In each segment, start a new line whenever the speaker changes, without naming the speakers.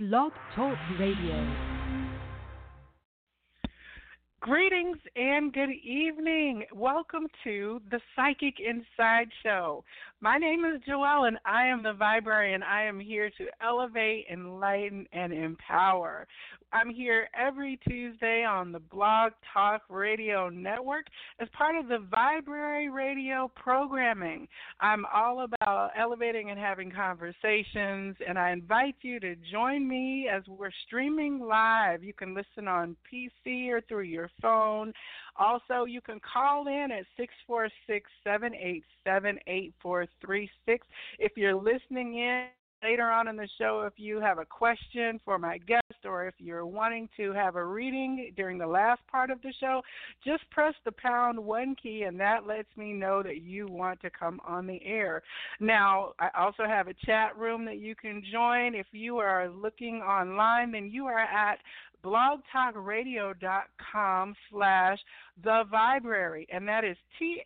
Blog Talk Radio.
Greetings and good evening. Welcome to the Psychic Inside Show. My name is Joelle and I am the Viberarian. I am here to elevate, enlighten, and empower. I'm here every Tuesday on the Blog Talk Radio Network as part of the Viberary Radio programming. I'm all about elevating and having conversations, and I invite you to join me as we're streaming live. You can listen on PC or through your phone. Also, you can call in at 646 787 8436 if you're listening in later on in the show if you have a question for my guest or if you're wanting to have a reading during the last part of the show, just press the pound one key and that lets me know that you want to come on the air. Now, I also have a chat room that you can join. If you are looking online, then you are at blogtalkradio.com slash the viberary and that is T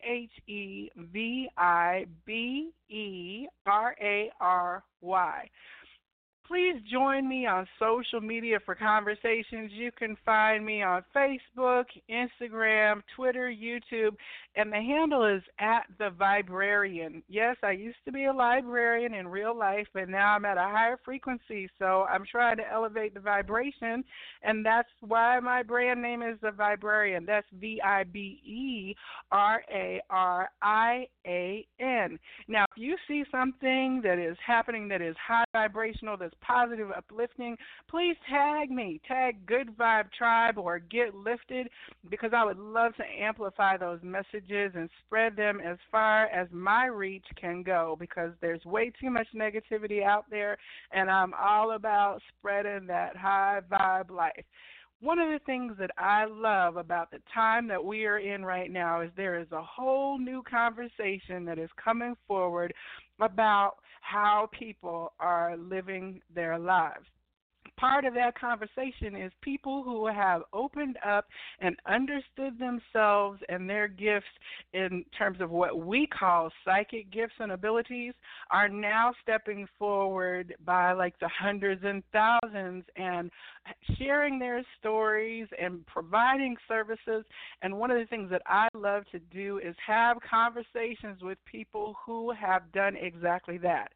Please join me on social media for conversations. You can find me on Facebook, Instagram, Twitter, YouTube, and the handle is at the Viberarian. Yes, I used to be a librarian in real life, but now I'm at a higher frequency, so I'm trying to elevate the vibration, and that's why my brand name is the Viberarian. That's V I B E R A R I A N. Now, if you see something that is happening that is high vibrational, that's positive, uplifting, please tag me. Tag Good Vibe Tribe or Get Lifted because I would love to amplify those messages and spread them as far as my reach can go because there's way too much negativity out there and I'm all about spreading that high vibe life one of the things that I love about the time that we are in right now is there is a whole new conversation that is coming forward about how people are living their lives part of that conversation is people who have opened up and understood themselves and their gifts in terms of what we call psychic gifts and abilities are now stepping forward by like the hundreds and thousands and sharing their stories and providing services. And one of the things that I love to do is have conversations with people who have done exactly that.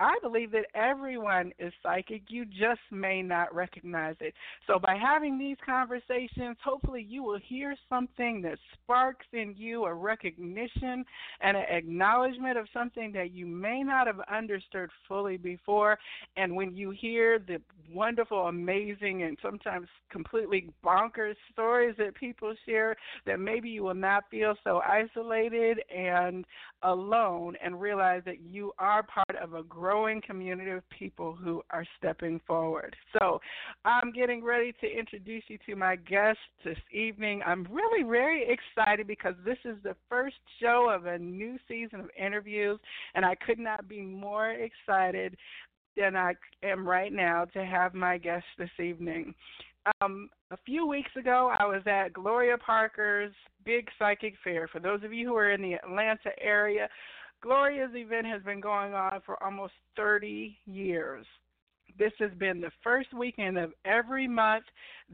I believe that everyone is psychic. You just may not recognize it. So, by having these conversations, hopefully you will hear something that sparks in you a recognition and an acknowledgement of something that you may not have understood fully before. And when you hear the wonderful, amazing, and sometimes completely bonkers stories that people share, that maybe you will not feel so isolated and alone and realize that you are part of a growing community of people who are stepping forward. So, I'm getting ready to introduce you to my guest this evening. I'm really very excited because this is the first show of a new season of interviews, and I could not be more excited than I am right now to have my guest this evening. Um, a few weeks ago, I was at Gloria Parker's Big Psychic Fair. For those of you who are in the Atlanta area, Gloria's event has been going on for almost 30 years. This has been the first weekend of every month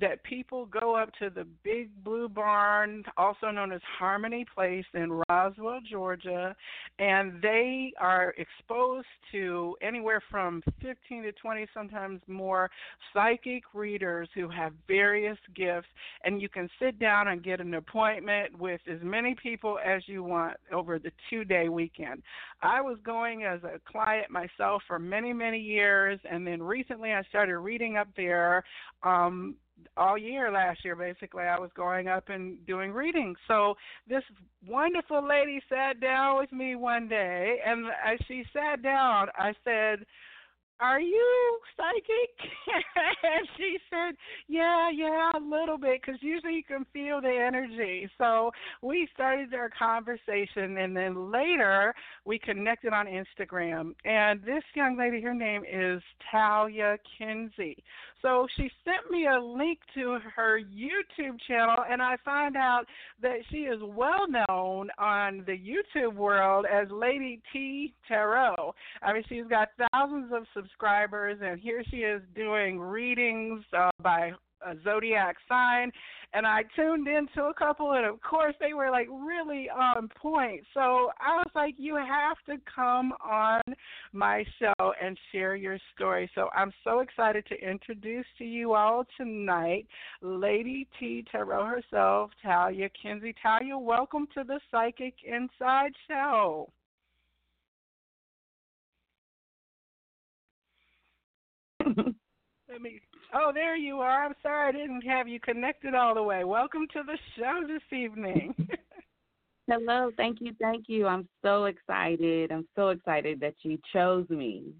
that people go up to the Big Blue Barn, also known as Harmony Place in Roswell, Georgia, and they are exposed to anywhere from 15 to 20, sometimes more, psychic readers who have various gifts, and you can sit down and get an appointment with as many people as you want over the two day weekend. I was going as a client myself for many, many years, and then recently I started reading up there. Um, all year last year basically I was going up and doing readings. So this wonderful lady sat down with me one day and as she sat down I said, are you psychic? and she said, yeah, yeah, a little bit, because usually you can feel the energy. So we started our conversation, and then later we connected on Instagram. And this young lady, her name is Talia Kinsey. So she sent me a link to her YouTube channel, and I find out that she is well known on the YouTube world as Lady T Tarot. I mean, she's got thousands of subscribers subscribers, and here she is doing readings uh, by a zodiac sign and I tuned into a couple and of course they were like really on point. So I was like you have to come on my show and share your story. So I'm so excited to introduce to you all tonight Lady T Tarot herself, Talia Kinsey. Talia, welcome to the Psychic Inside Show. Let me Oh, there you are. I'm sorry I didn't have you connected all the way. Welcome to the show this evening.
Hello, thank you, thank you. I'm so excited. I'm so excited that you chose me.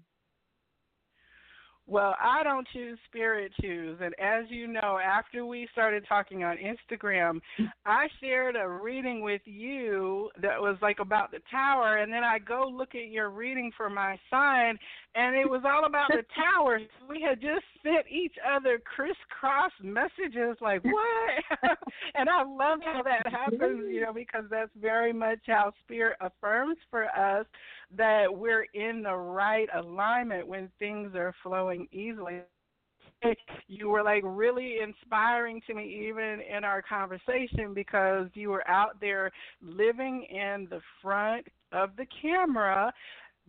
Well, I don't choose, spirit choose. And as you know, after we started talking on Instagram, I shared a reading with you that was like about the tower. And then I go look at your reading for my sign, and it was all about the tower. We had just sent each other crisscross messages like, what? and I love how that happens, you know, because that's very much how spirit affirms for us that we're in the right alignment when things are flowing easily. You were like really inspiring to me, even in our conversation, because you were out there living in the front of the camera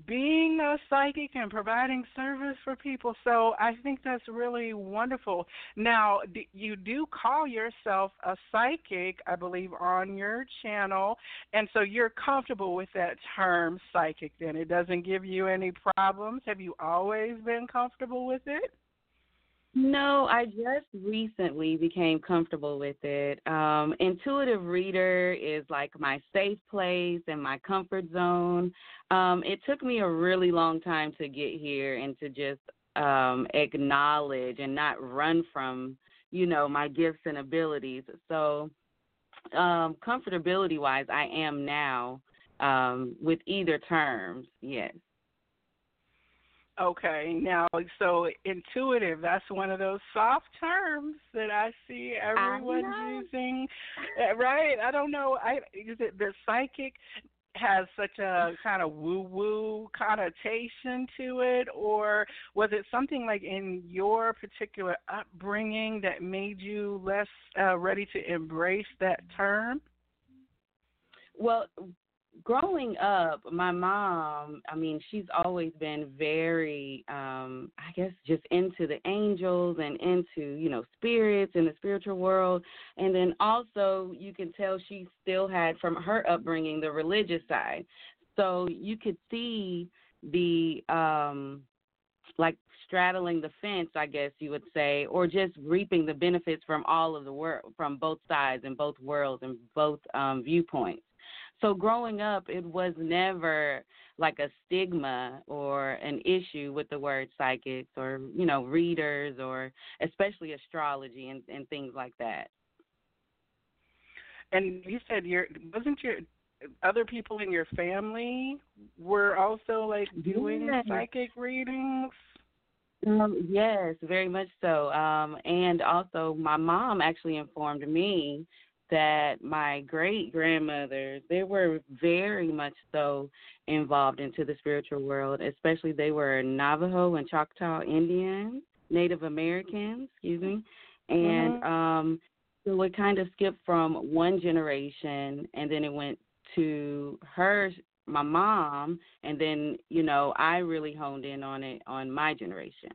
being a psychic and providing service for people. So I think that's really wonderful. Now, you do call yourself a psychic, I believe, on your channel, and so you're comfortable with that term psychic. Then it doesn't give you any problems. Have you always been comfortable with it?
No, I just recently became comfortable with it. Um, intuitive reader is like my safe place and my comfort zone. Um, it took me a really long time to get here and to just um, acknowledge and not run from, you know, my gifts and abilities. So, um, comfortability wise, I am now um, with either terms. Yes.
Okay, now so intuitive, that's one of those soft terms that I see everyone
I
using. Eh, right? I don't know. I is it the psychic has such a kind of woo woo connotation to it, or was it something like in your particular upbringing that made you less uh, ready to embrace that term?
Well, growing up, my mom, I mean, she's always been very, um, I guess, just into the angels and into, you know, spirits in the spiritual world. And then also, you can tell she still had from her upbringing the religious side. So you could see the, um, like straddling the fence, I guess you would say, or just reaping the benefits from all of the world, from both sides and both worlds and both um, viewpoints. So growing up, it was never like a stigma or an issue with the word psychics or you know readers or especially astrology and, and things like that.
And you said your wasn't your other people in your family were also like doing
yes.
psychic readings.
Um, yes, very much so. Um, and also, my mom actually informed me that my great grandmothers they were very much so involved into the spiritual world especially they were navajo and choctaw indians native americans excuse me and
mm-hmm.
um so it kind of skipped from one generation and then it went to her my mom and then you know i really honed in on it on my generation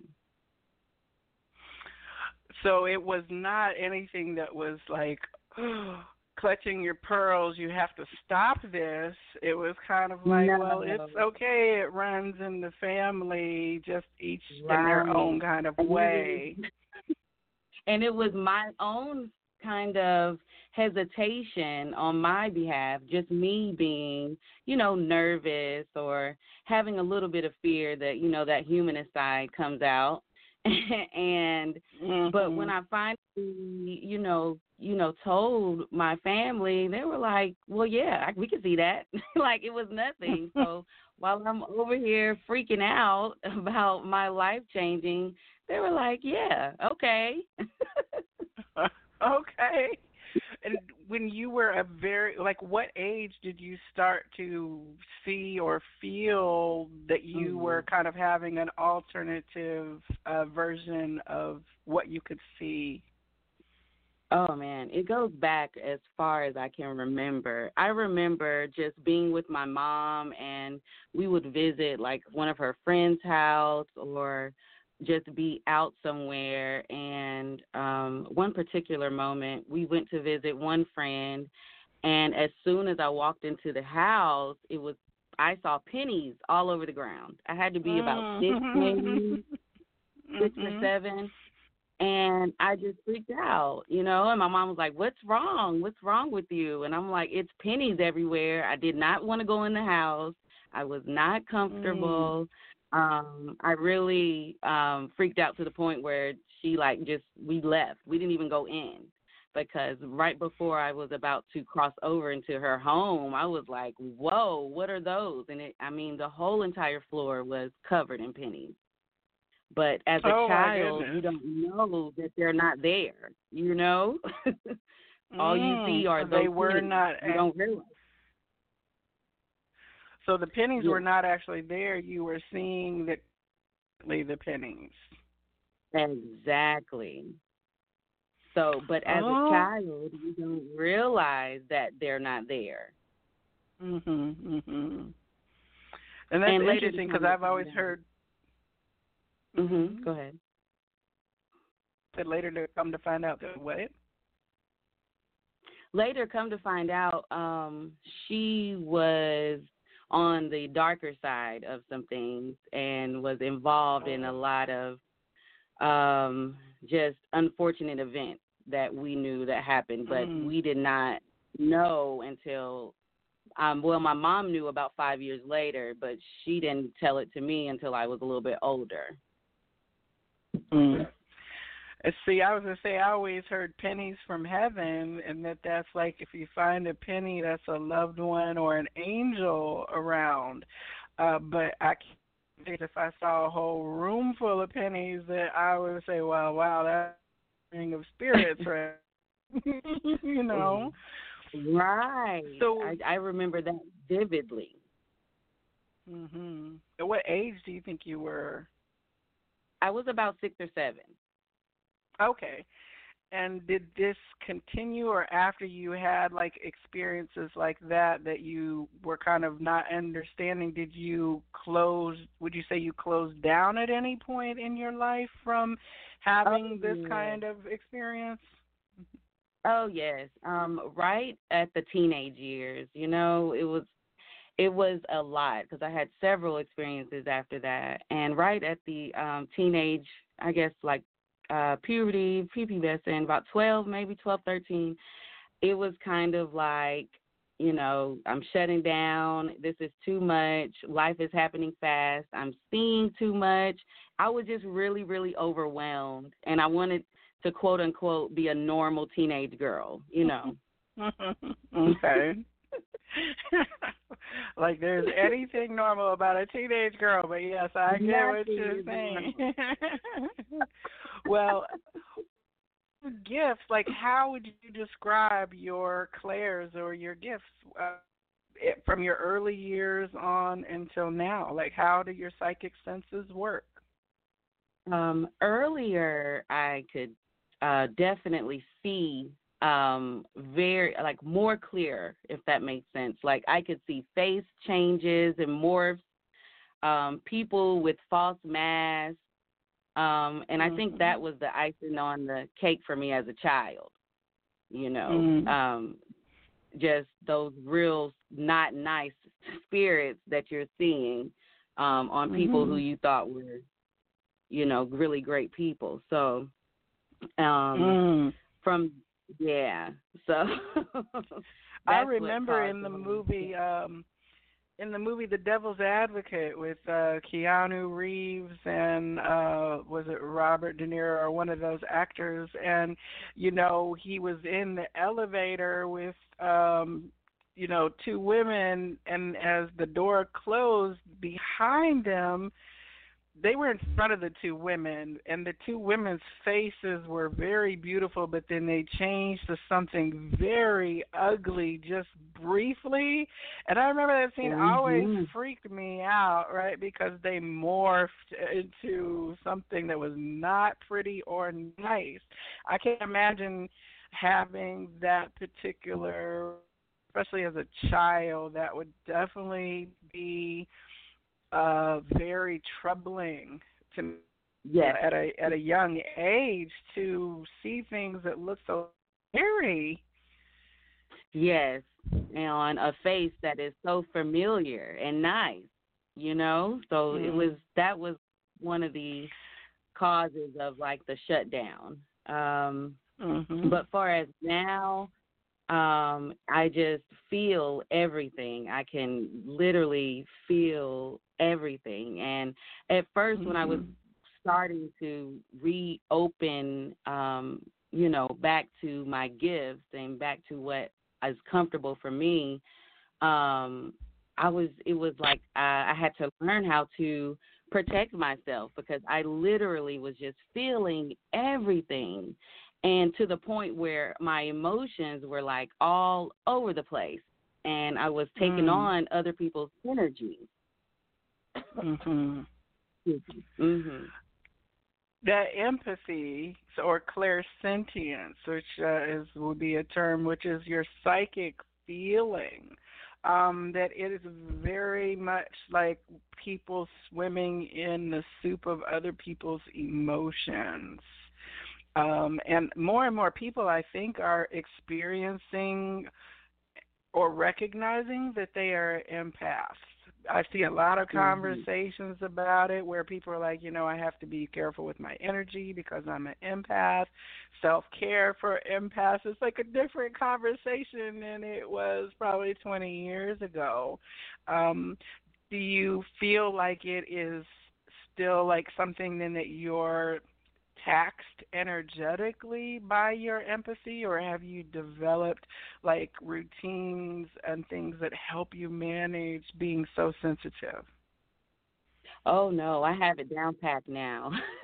so it was not anything that was like clutching your pearls, you have to stop this. It was kind of like,
no.
well, it's okay. It runs in the family, just each
right.
in their own kind of mm-hmm. way.
and it was my own kind of hesitation on my behalf, just me being, you know, nervous or having a little bit of fear that, you know, that humanist side comes out. and
mm-hmm.
but when I finally, you know, you know, told my family, they were like, "Well, yeah, I, we can see that." like it was nothing. so while I'm over here freaking out about my life changing, they were like, "Yeah, okay."
okay. And when you were a very like what age did you start to see or feel that you
mm-hmm.
were kind of having an alternative uh, version of what you could see
Oh man, it goes back as far as I can remember. I remember just being with my mom and we would visit like one of her friends' house or just be out somewhere and um one particular moment we went to visit one friend and as soon as I walked into the house, it was I saw pennies all over the ground. I had to be about 6 maybe 6 or
Mm-hmm.
7 and I just freaked out, you know. And my mom was like, "What's wrong? What's wrong with you?" And I'm like, "It's pennies everywhere. I did not want to go in the house. I was not comfortable.
Mm.
Um, I really um freaked out to the point where she like just we left. We didn't even go in because right before I was about to cross over into her home, I was like, "Whoa, what are those?" And it, I mean, the whole entire floor was covered in pennies. But as a
Oh,
child, you don't know that they're not there. You know, all you
Mm,
see are
so
those
they were
pennies.
not
You don't realize.
So the pennies
Yeah.
were not actually there you were seeing the the pennies
Exactly. So, but as
Oh.
a child, you don't realize that they're not there.
mhm mhm and that's
And
interesting because i've always
out.
heard
Mhm. Go ahead.
that later to come to find out that what
Later, come to find out, um, she was on the darker side of some things and was involved in a lot of um, just unfortunate events that we knew that happened, but
Mm.
we did not know until. Um, well, my mom knew about five years later, but she didn't tell it to me until I was a little bit older.
Mm. See, I was gonna say I always heard pennies from heaven, and that that's like if you find a penny, that's a loved one or an angel around. Uh, but I can't think if I saw a whole room full of pennies, that I would say, "Well, wow, that's a ring of spirits, right?" you know.
Right.
So-
I, I remember that vividly.
Mhm. At what age do you think you were?
I was about six or seven.
Okay. And did this continue or after you had like experiences like that that you were kind of not understanding, did you close would you say you closed down at any point in your life from having
Oh,
this
yeah.
kind of experience?
Oh yes, um, right at the teenage years. You know, it was it was a lot because I had several experiences after that, and right at the um, teenage, I guess like uh, puberty, prepubescent, about twelve, maybe twelve, thirteen. It was kind of like, you know, I'm shutting down. This is too much. Life is happening fast. I'm seeing too much. I was just really, really overwhelmed, and I wanted to quote unquote be a normal teenage girl, you know.
okay. like there's anything normal about a teenage girl, but yes, I get what you're saying. well, gifts, like how would you describe your clairs or your gifts uh, from your early years on until now? Like how do your psychic senses work?
Um, earlier, I could uh, definitely see um, very like more clear, if that makes sense. Like I could see face changes and morphs, um, people with false masks, um, and I think that was the icing on the cake for me as a child. You know,
Mhm.
um, just those real not nice spirits that you're seeing um, on people who
Mhm.
you thought were, you know, really great people. So, um,
Mm.
from yeah, so
I remember in the movie um in the movie The Devil's Advocate with uh Keanu Reeves and uh was it Robert De Niro or one of those actors? And you know he was in the elevator with um you know two women and as the door closed behind them they were in front of the two women and the two women's faces were very beautiful but then they changed to something very ugly just briefly and i remember that scene
mm-hmm.
always freaked me out right because they morphed into something that was not pretty or nice i can't imagine having that particular especially as a child that would definitely be uh, very troubling to
yes.
at a at a young age to see things that look so scary.
Yes, and on a face that is so familiar and nice, you know. So mm-hmm. it was that was one of the causes of like the shutdown. Um,
mm-hmm.
But far as now, um, I just feel everything. I can literally feel everything. And at 1st
mm-hmm.
when I was
mm-hmm.
starting to reopen, um, you know, back to my gifts and back to what is comfortable for me, um, I was. It was like I, I had to learn how to protect myself because I literally was just feeling everything and to the point where my emotions were like all over the place and I was taking
mm.
on other people's energy.
Mhm.
Mhm.
That empathy or clairsentience, which uh, is would be a term, which is your psychic feeling. Um, that it is very much like people swimming in the soup of other people's emotions. Um, and more and more people, I think, are experiencing or recognizing that they are empaths. I see a lot of mm-hmm. conversations mm-hmm. about it where people are like, you know, I have to be careful with my energy because I'm an empath. Self care for empaths is like a different conversation than it was probably 20 years ago. Um, do you feel like it is still like something then that you're taxed energetically by your empathy or have you developed like routines and things that help you manage being so sensitive?
Oh no, I have it down pat now.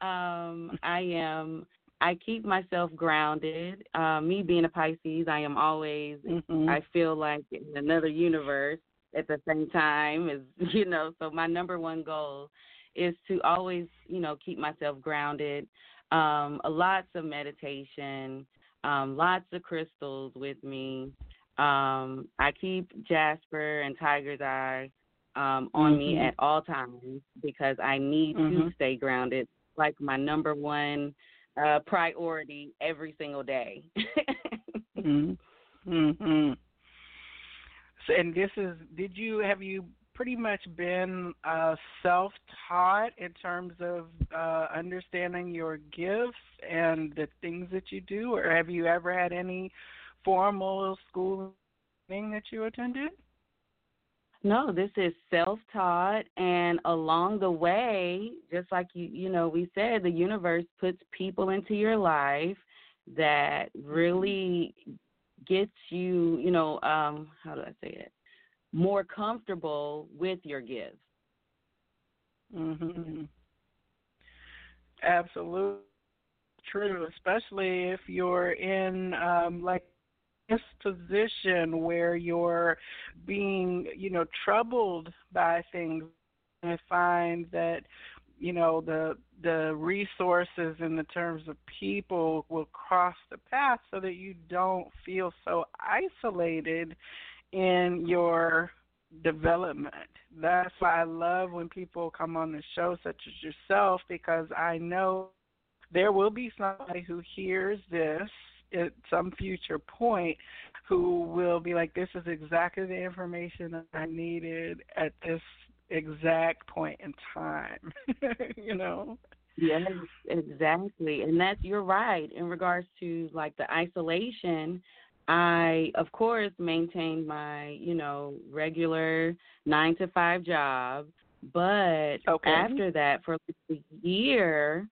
um, I am I keep myself grounded. Uh, me being a Pisces, I am always
mm-hmm.
I feel like in another universe at the same time as you know, so my number one goal is to always, you know, keep myself grounded. Um, lots of meditation, um, lots of crystals with me. Um, I keep Jasper and Tiger's Eye um, on
mm-hmm.
me at all times because I need
mm-hmm.
to stay grounded. Like my number one uh, priority every single day.
mm-hmm. mm-hmm. So, and this is, did you have you pretty much been uh, self-taught in terms of uh, understanding your gifts and the things that you do, or have you ever had any formal schooling that you attended?
No, this is self-taught, and along the way, just like you, you know, we said, the universe puts people into your life that really gets you, you know, um, how do I say it? More comfortable with your gifts.
Mhm. Absolutely true, especially if you're in um like this position where you're being, you know, troubled by things. I find that you know the the resources in the terms of people will cross the path so that you don't feel so isolated in your development. That's why I love when people come on the show, such as yourself, because I know there will be somebody who hears this at some future point who will be like, this is exactly the information I needed at this exact point in time. you know?
Yes, exactly. And that's, you're right. In regards to like the isolation, I, of course, maintained my, you know, regular nine to five job. But
okay.
after that, for a year,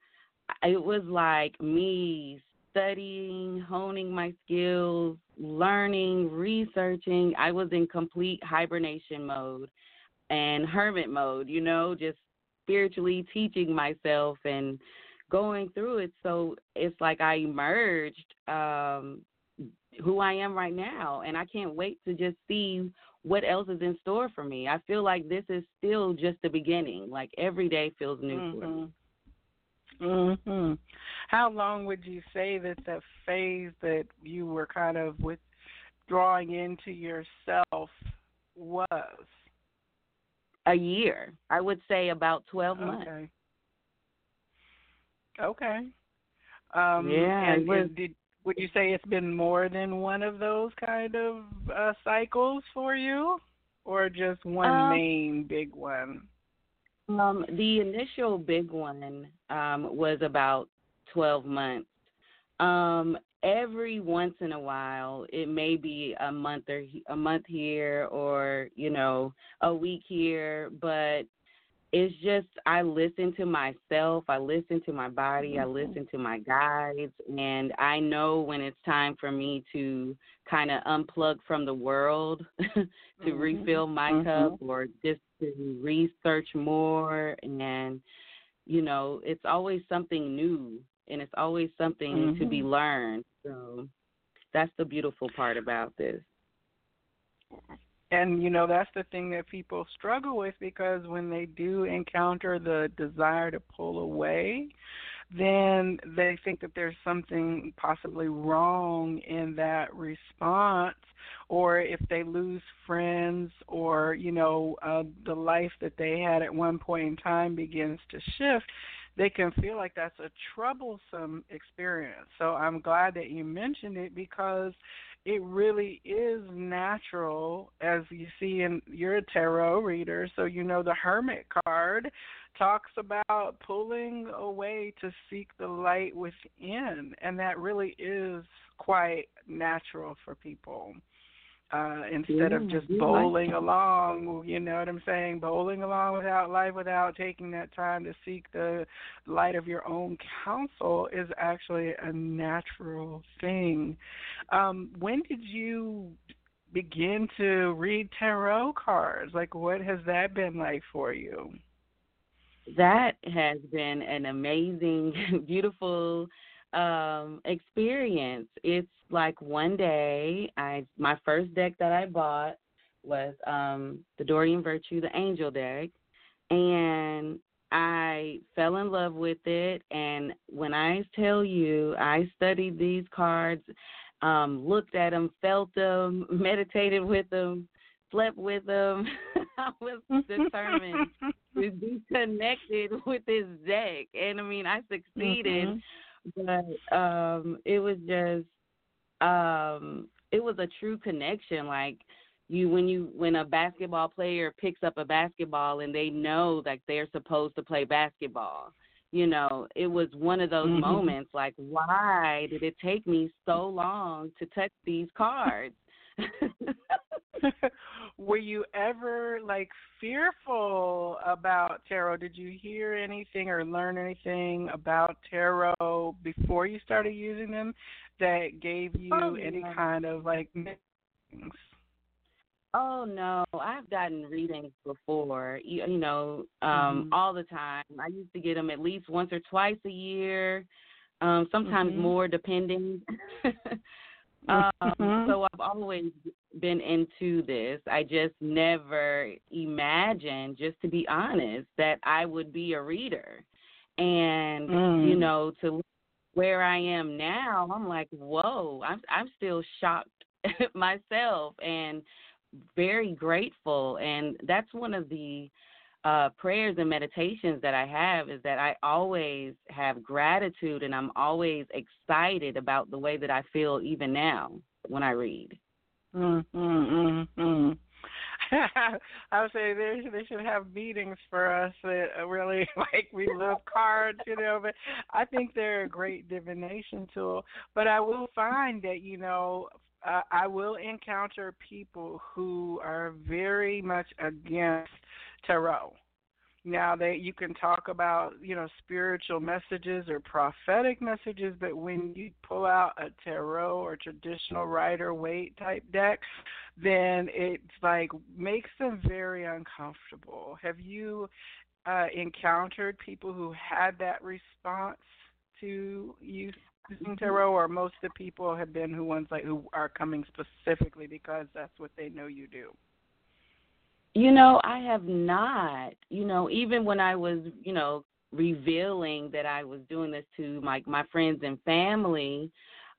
it was like me studying, honing my skills, learning, researching. I was in complete hibernation mode and hermit mode, you know, just spiritually teaching myself and going through it. So it's like I emerged um, who I am right now, and I can't wait to just see what else is in store for me. I feel like this is still just the beginning. Like every day feels new
mm-hmm.
for me.
Mhm. How long would you say that the phase that you were kind of withdrawing into yourself was?
A year. I would say about 12
okay.
months.
Okay. Okay. Um,
yeah.
And,
was,
and did would you say it's been more than one of those kind of uh, cycles for you, or just one
um,
main big one?
Um, the initial big one um, was about 12 months. Um, every once in a while, it may be a month or a month here, or you know, a week here, but it's just I listen to myself, I listen to my body, I listen to my guides, and I know when it's time for me to kind of unplug from the world to
mm-hmm.
refill my
mm-hmm.
cup or just to research more and you know, it's always something new and it's always something
mm-hmm.
to be mm-hmm. learned. So that's the beautiful part about this
and you know that's the thing that people struggle with because when they do encounter the desire to pull away then they think that there's something possibly wrong in that response. Or if they lose friends or you know uh, the life that they had at one point in time begins to shift they can feel like that's a troublesome experience. So i'm glad that you mentioned it because it really is natural, as you see in you're a tarot reader, so you know the Hermit card talks about pulling away to seek the light within, and that really is quite natural for people uh, instead
yeah,
of just bowling like along. You know what I'm saying? Bowling along without life, without taking that time to seek the light of your own counsel is actually a natural thing. Um, when did you begin to read tarot cards? Like, what has that been like for you?
That has been an amazing, beautiful um experience. It's like one day I my first deck that I bought was um the Doreen Virtue, the Angel deck, and I fell in love with it and when I tell you I studied these cards, um looked at them, felt them, meditated with them, slept with them. I was determined to be connected with this deck. And I mean, I succeeded. Mm-hmm but um it was just um it was a true connection like you when you when a basketball player picks up a basketball and they know that they're supposed to play basketball you know it was one of those
mm-hmm.
moments like why did it take me so long to touch these cards
Were you ever like fearful about tarot? Did you hear anything or learn anything about tarot before you started using them that gave you
oh,
any
yeah.
kind of like
Oh no, I've gotten readings before. You, you know, um
mm-hmm.
all the time. I used to get them at least once or twice a year. Um sometimes
mm-hmm.
more depending. Um, mm-hmm. So I've always been into this. I just never imagined, just to be honest, that I would be a reader. And
mm.
you know, to where I am now, I'm like, whoa! I'm I'm still shocked myself and very grateful. And that's one of the uh, prayers and meditations that I have is that I always have gratitude and I'm always excited about the way that I feel even now when I read.
Mm, mm, mm, I would say they they should have meetings for us that really like we love cards, you know. But I think they're a great divination tool. But I will find that you know uh, I will encounter people who are very much against tarot. Now that you can talk about, you know, spiritual messages or prophetic messages, but when you pull out a tarot or traditional rider waite type deck, then it's like makes them very uncomfortable. Have you uh, encountered people who had that response to you using tarot, or most of the people have been who ones like who are coming specifically because that's what they know you do?
You know, I have not. You know, even when I was, you know, revealing that I was doing this to my my friends and family,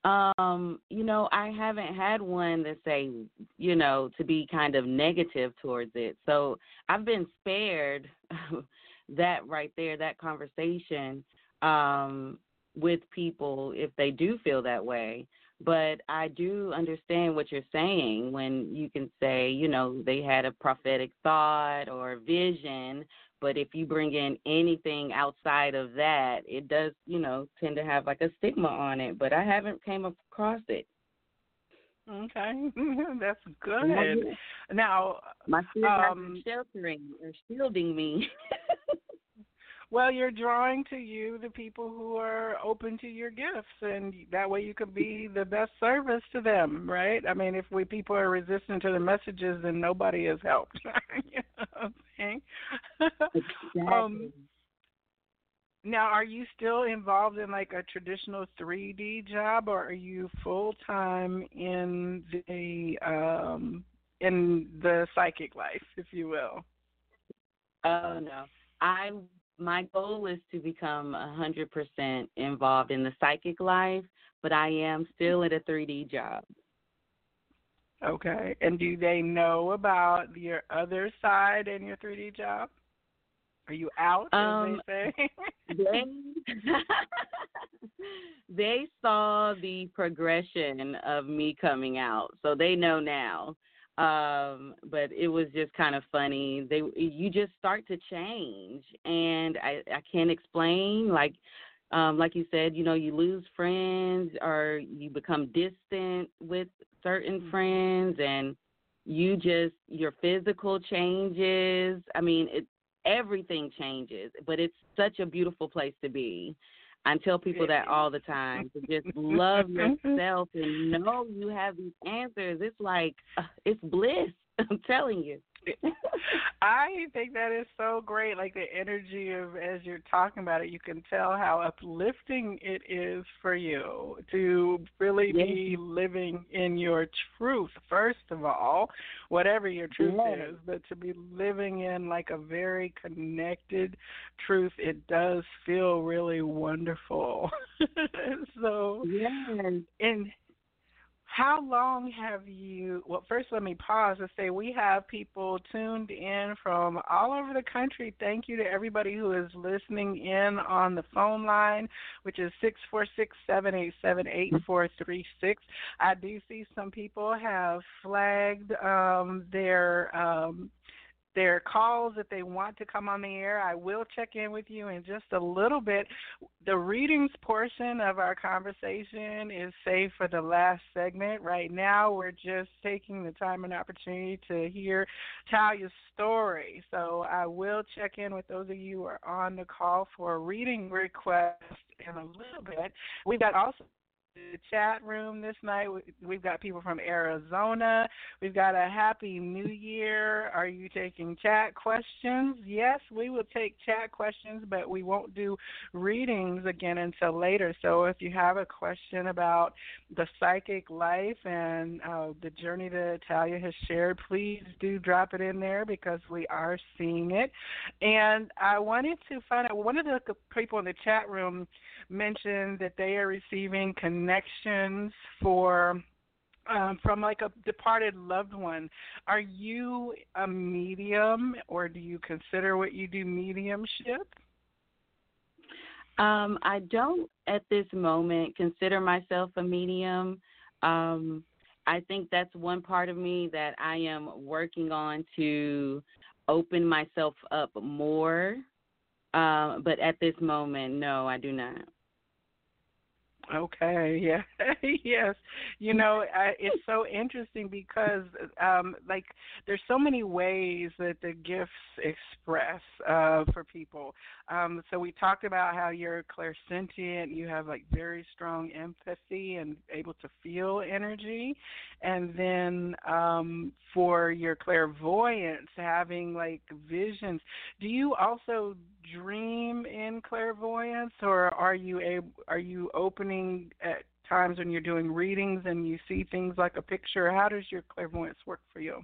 um, you know, I haven't had one that say, you know, to be kind of negative towards it. So I've been spared that right there, that conversation um, with people if they do feel that way. But I do understand what you're saying when you can say, you know, they had a prophetic thought or vision, but if you bring in anything outside of that, it does, you know, tend to have like a stigma on it. But I haven't came across it.
Okay, that's good. Now,
my um, sheltering or shielding me.
Well, you're drawing to you the people who are open to your gifts, and that way you can be the best service to them, right? I mean, if we people are resistant to the messages, then nobody is helped. you know?
Exactly. um,
now, are you still involved in like a traditional 3D job, or are you full time in the um, in the psychic life, if you will?
Oh no, I'm my goal is to become a 100% involved in the psychic life, but I am still at a 3D job.
Okay. And do they know about your other side in your 3D job? Are you out,
um,
they say?
they, they saw the progression of me coming out, so they know now um but it was just kind of funny. They you just start to change and i i can't explain like um like you said you know you lose friends or you become distant with certain mm-hmm. friends and you just your physical changes. I mean it everything changes but it's such a beautiful place to be I tell people that all the time to just love yourself and know you have these answers. It's like uh, it's bliss. I'm telling you.
I think that is so great. Like the energy of as you're talking about it, you can tell how uplifting it is for you to really yes. be living in your truth. First of all, whatever your truth yes. is, but to be living in like a very connected truth, it does feel really wonderful. so,
yes.
in how long have you? Well, first, let me pause and say we have people tuned in from all over the country. Thank you to everybody who is listening in on the phone line, which is six four six seven eight seven eight four three six. I do see some people have flagged um, their um, their calls if they want to come on the air. I will check in with you in just a little bit. The readings portion of our conversation is saved for the last segment. Right now, we're just taking the time and opportunity to hear Talia's story. So I will check in with those of you who are on the call for a reading request in a little bit. We've got also the chat room this night. We've got people from Arizona. We've got a happy new year. Are you taking chat questions? Yes, we will take chat questions, but we won't do readings again until later. So if you have a question about the psychic life and uh, the journey that Talia has shared, please do drop it in there because we are seeing it. And I wanted to find out one of the people in the chat room mentioned that they are receiving connections for um, from like a departed loved one. Are you a medium, or do you consider what you do mediumship?
Um, I don't at this moment consider myself a medium. Um, I think that's one part of me that I am working on to open myself up more. Uh, but at this moment, no, I do not.
Okay, yeah, yes. You know, I, it's so interesting because, um, like, there's so many ways that the gifts express uh, for people. Um, so we talked about how you're clairsentient, you have like very strong empathy and able to feel energy, and then um, for your clairvoyance, having like visions. Do you also dream in clairvoyance, or are you able, are you opening at times when you're doing readings and you see things like a picture? How does your clairvoyance work for you?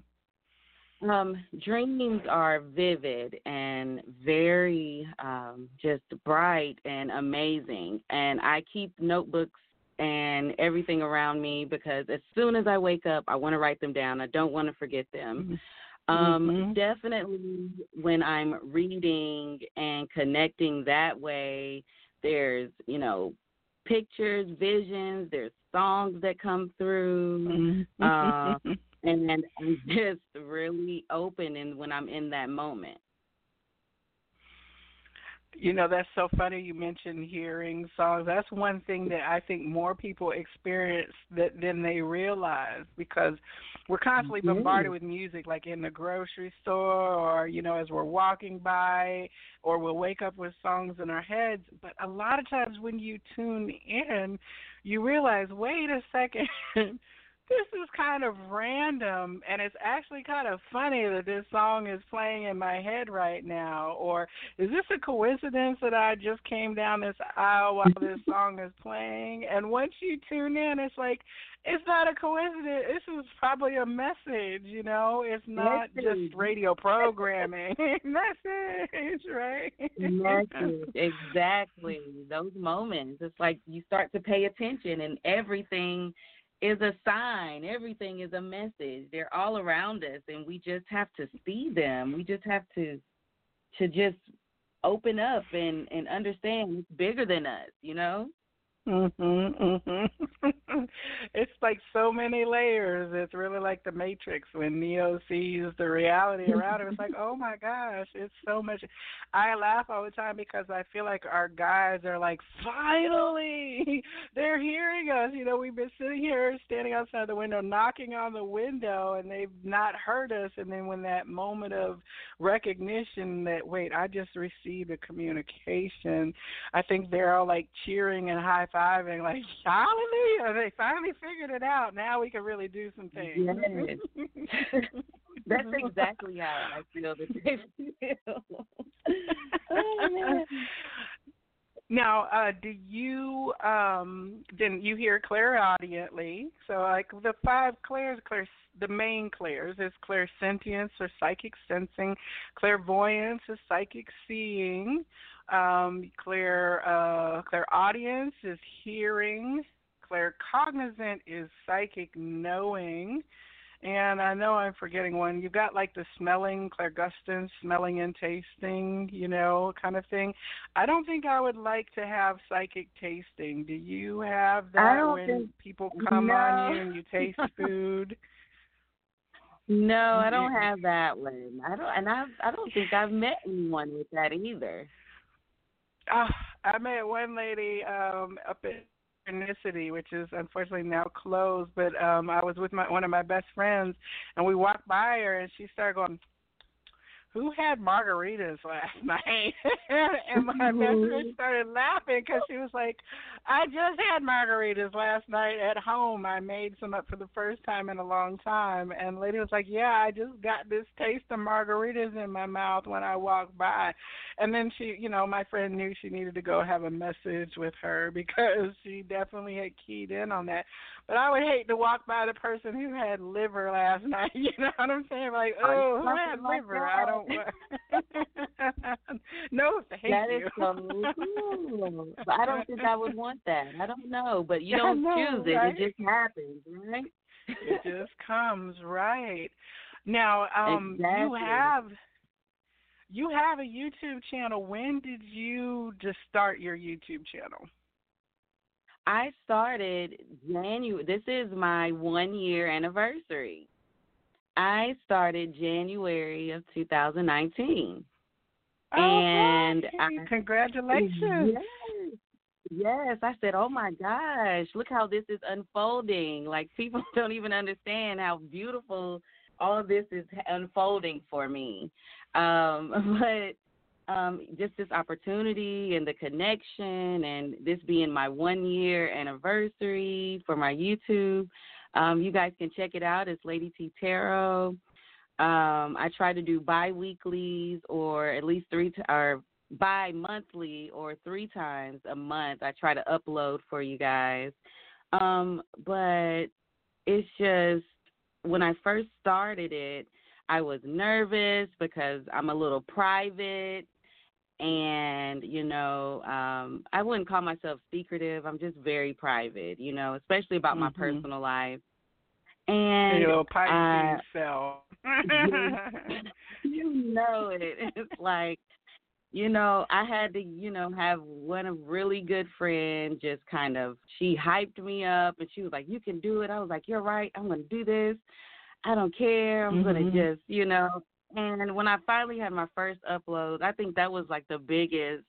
Um, dreams are vivid and very um, just bright and amazing. And I keep notebooks and everything around me because as soon as I wake up, I want to write them down. I don't want to forget them. Um, mm-hmm. Definitely when I'm reading and connecting that way, there's, you know, pictures, visions, there's songs that come through. Mm-hmm. Uh, and I'm just really open and when I'm in that moment.
You know, that's so funny you mentioned hearing songs. That's one thing that I think more people experience that than they realize because we're constantly mm-hmm. bombarded with music like in the grocery store or, you know, as we're walking by or we'll wake up with songs in our heads. But a lot of times when you tune in, you realize, wait a second this is kind of random and it's actually kind of funny that this song is playing in my head right now. Or is this a coincidence that I just came down this aisle while this song is playing? And once you tune in it's like it's not a coincidence. This is probably a message you know? It's not message. just radio programming. Message right?
Message. Exactly. Those moments. It's like you start to pay attention and everything is a sign. Everything is a message. They're all around us and we just have to see them. We just have to to just open up and and understand it's bigger than us, you know?
Mhm, mhm. it's like so many layers. It's really like the Matrix when Neo sees the reality around him. It's like, oh my gosh, it's so much. I laugh all the time because I feel like our guys are like, finally, they're hearing us. You know, we've been sitting here, standing outside the window, knocking on the window, and they've not heard us. And then when that moment of recognition that wait, I just received a communication, I think they're all like cheering and high fiving, like hallelujah! They finally figured it out. Now we can really do some things.
Yes. That's exactly how I feel that they feel. oh,
now, uh, do you um then you hear clairaudiently? So like the five clairs, clair the main clairs is clairsentience or psychic sensing, clairvoyance is psychic seeing, um, clear uh, clairaudience is hearing. Claire cognizant is psychic knowing. And I know I'm forgetting one. You've got like the smelling, clairgustance, smelling and tasting, you know, kind of thing. I don't think I would like to have psychic tasting. Do you have that when
think,
people come
no.
on you and you taste food?
No, I don't have that one. I don't, and I I don't think I've met anyone with that either.
Uh, I met one lady um up at Synchronicity, which is unfortunately now closed. But um I was with my one of my best friends, and we walked by her, and she started going, who had margaritas last night? and my best friend mm-hmm. started laughing because she was like, I just had margaritas last night at home. I made some up for the first time in a long time. And the lady was like, Yeah, I just got this taste of margaritas in my mouth when I walked by. And then she, you know, my friend knew she needed to go have a message with her because she definitely had keyed in on that. But I would hate to walk by the person who had liver last night. You know what I'm saying? Like, oh, who had liver? I don't want. no, thank
that
you.
That is so cool. I don't think I would want that. I don't know, but you don't know, choose it. Right? It just happens, right?
it just comes, right? Now, um, exactly. you have you have a YouTube channel. When did you just start your YouTube channel?
I started January. This is my one year anniversary. I started January of 2019.
Oh, and I,
congratulations.
Yes.
Yes, I said, "Oh my gosh, look how this is unfolding." Like people don't even understand how beautiful all of this is unfolding for me. Um, but um, just this opportunity and the connection, and this being my one year anniversary for my YouTube. Um, you guys can check it out. It's Lady T Tarot. Um, I try to do bi weeklies or at least three t- or bi monthly or three times a month. I try to upload for you guys. Um, but it's just when I first started it, I was nervous because I'm a little private and you know um i wouldn't call myself secretive i'm just very private you know especially about mm-hmm. my personal life and
your Pisces uh, cell
you know it it's like you know, I had to, you know, have one really good friend just kind of she hyped me up and she was like, You can do it. I was like, You're right, I'm gonna do this. I don't care. I'm mm-hmm. gonna just, you know and when I finally had my first upload, I think that was like the biggest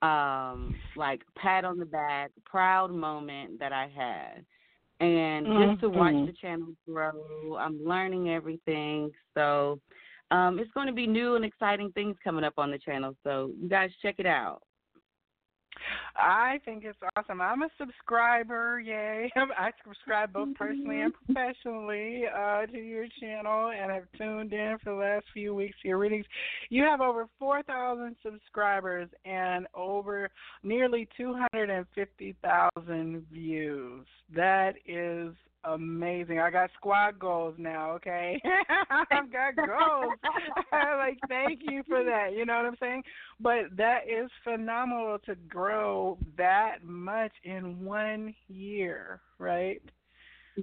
um like pat on the back, proud moment that I had. And mm-hmm. just to watch mm-hmm. the channel grow, I'm learning everything. So um, it's going to be new and exciting things coming up on the channel. So you guys check it out.
I think it's awesome. I'm a subscriber, yay! I subscribe both personally and professionally uh, to your channel, and have tuned in for the last few weeks to your readings. You have over 4,000 subscribers and over nearly 250,000 views. That is amazing. I got squad goals now, okay? I've got goals. like thank you for that. You know what I'm saying? But that is phenomenal to grow that much in one year, right?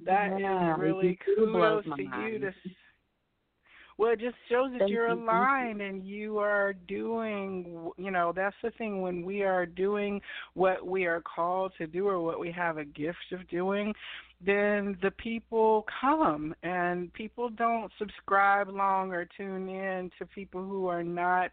That
yeah,
is really kudos to you to well, it just shows that you're aligned and you are doing, you know, that's the thing when we are doing what we are called to do or what we have a gift of doing, then the people come and people don't subscribe long or tune in to people who are not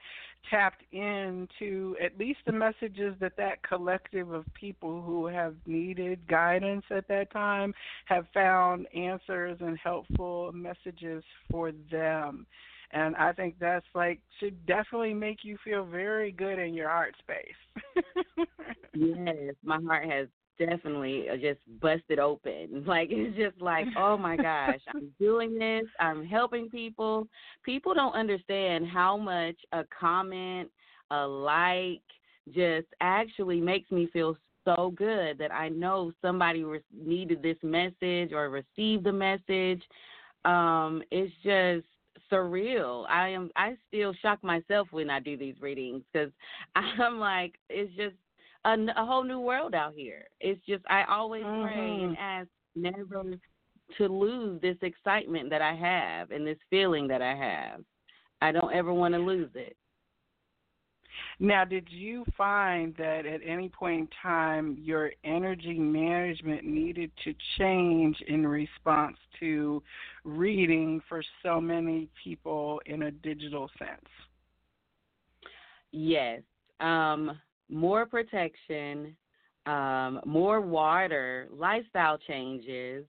tapped into at least the messages that that collective of people who have needed guidance at that time have found answers and helpful messages for them and I think that's like should definitely make you feel very good in your art space.
yes, my heart has definitely uh, just busted open. Like it's just like, oh my gosh, I'm doing this. I'm helping people. People don't understand how much a comment, a like, just actually makes me feel so good that I know somebody re- needed this message or received the message. Um, it's just surreal. I am. I still shock myself when I do these readings because I'm like, it's just a, a whole new world out here. It's just I always mm-hmm. pray and ask never to lose this excitement that I have and this feeling that I have. I don't ever want to lose it.
Now, did you find that at any point in time your energy management needed to change in response to reading for so many people in a digital sense?
Yes. Um, more protection, um, more water, lifestyle changes.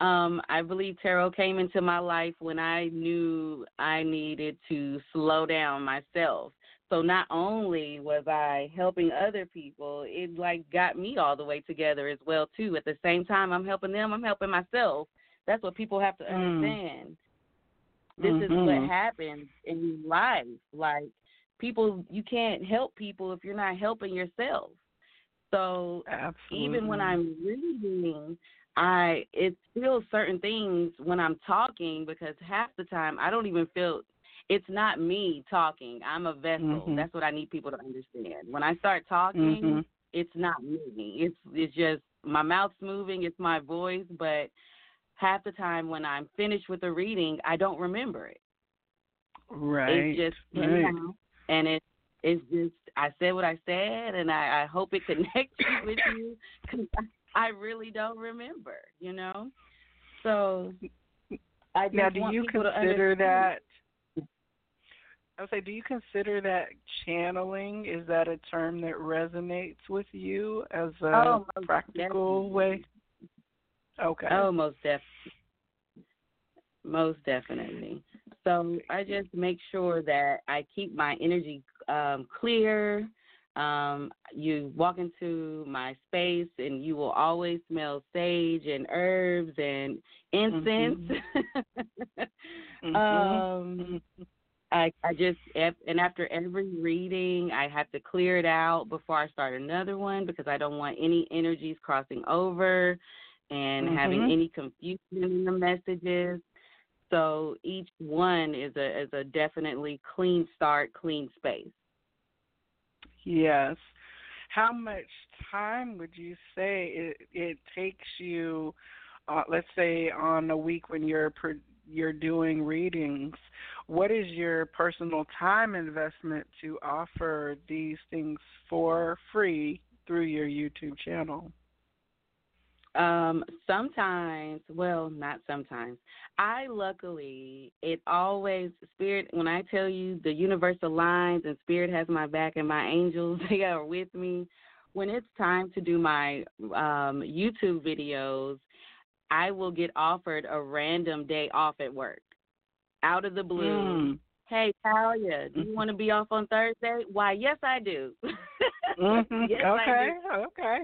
Um, I believe tarot came into my life when I knew I needed to slow down myself. So not only was I helping other people, it like got me all the way together as well too. At the same time I'm helping them, I'm helping myself. That's what people have to mm. understand. Mm. This mm-hmm. is what mm-hmm. happens in life. Like people you can't help people if you're not helping yourself. So
Absolutely.
even when I'm reading, I it feels certain things when I'm talking because half the time I don't even feel it's not me talking. I'm a vessel.
Mm-hmm.
That's what I need people to understand. When I start talking,
mm-hmm.
it's not me. It's it's just my mouth's moving, it's my voice, but half the time when I'm finished with the reading, I don't remember it.
Right.
It's just
right
and it it's just I said what I said, and I, I hope it connects with you because I, I really don't remember, you know. So I
now, do you consider that? I would say, do you consider that channeling? Is that a term that resonates with you as a
oh,
practical
definitely.
way? Okay.
Oh, most definitely. Most definitely. So I just make sure that I keep my energy um, clear. Um, you walk into my space and you will always smell sage and herbs and incense.
Mm-hmm.
um, I, I just and after every reading, I have to clear it out before I start another one because I don't want any energies crossing over and
mm-hmm.
having any confusion in the messages. So each one is a is a definitely clean start, clean space.
Yes. How much time would you say it it takes you? Uh, let's say on a week when you're you're doing readings, what is your personal time investment to offer these things for free through your YouTube channel?
Um, sometimes, well, not sometimes. I luckily, it always spirit. When I tell you the universe aligns and spirit has my back and my angels they are with me. When it's time to do my um, YouTube videos, I will get offered a random day off at work, out of the blue.
Mm.
Hey, Talia, do you want to be off on Thursday? Why, yes, I do.
mm-hmm.
yes,
okay, do. okay.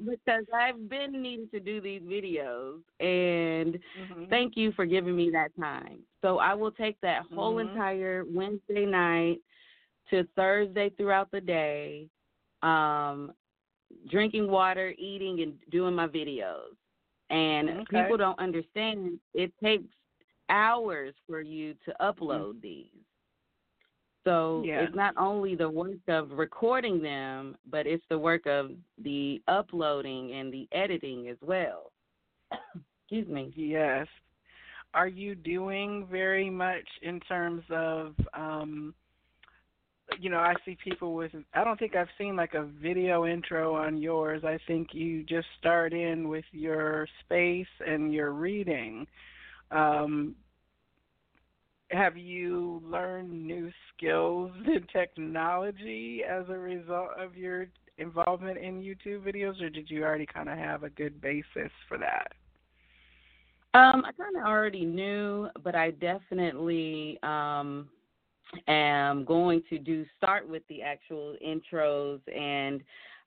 because I've been needing to do these videos, and
mm-hmm.
thank you for giving me that time. So I will take that whole
mm-hmm.
entire Wednesday night to Thursday throughout the day, um, drinking water, eating, and doing my videos. And
okay.
people don't understand it takes hours for you to upload
mm-hmm.
these. So
yeah.
it's not only the work of recording them, but it's the work of the uploading and the editing as well. Excuse me.
Yes. Are you doing very much in terms of um you know, I see people with I don't think I've seen like a video intro on yours. I think you just start in with your space and your reading. Um have you learned new skills in technology as a result of your involvement in YouTube videos, or did you already kind of have a good basis for that?
Um, I kind of already knew, but I definitely um, am going to do start with the actual intros and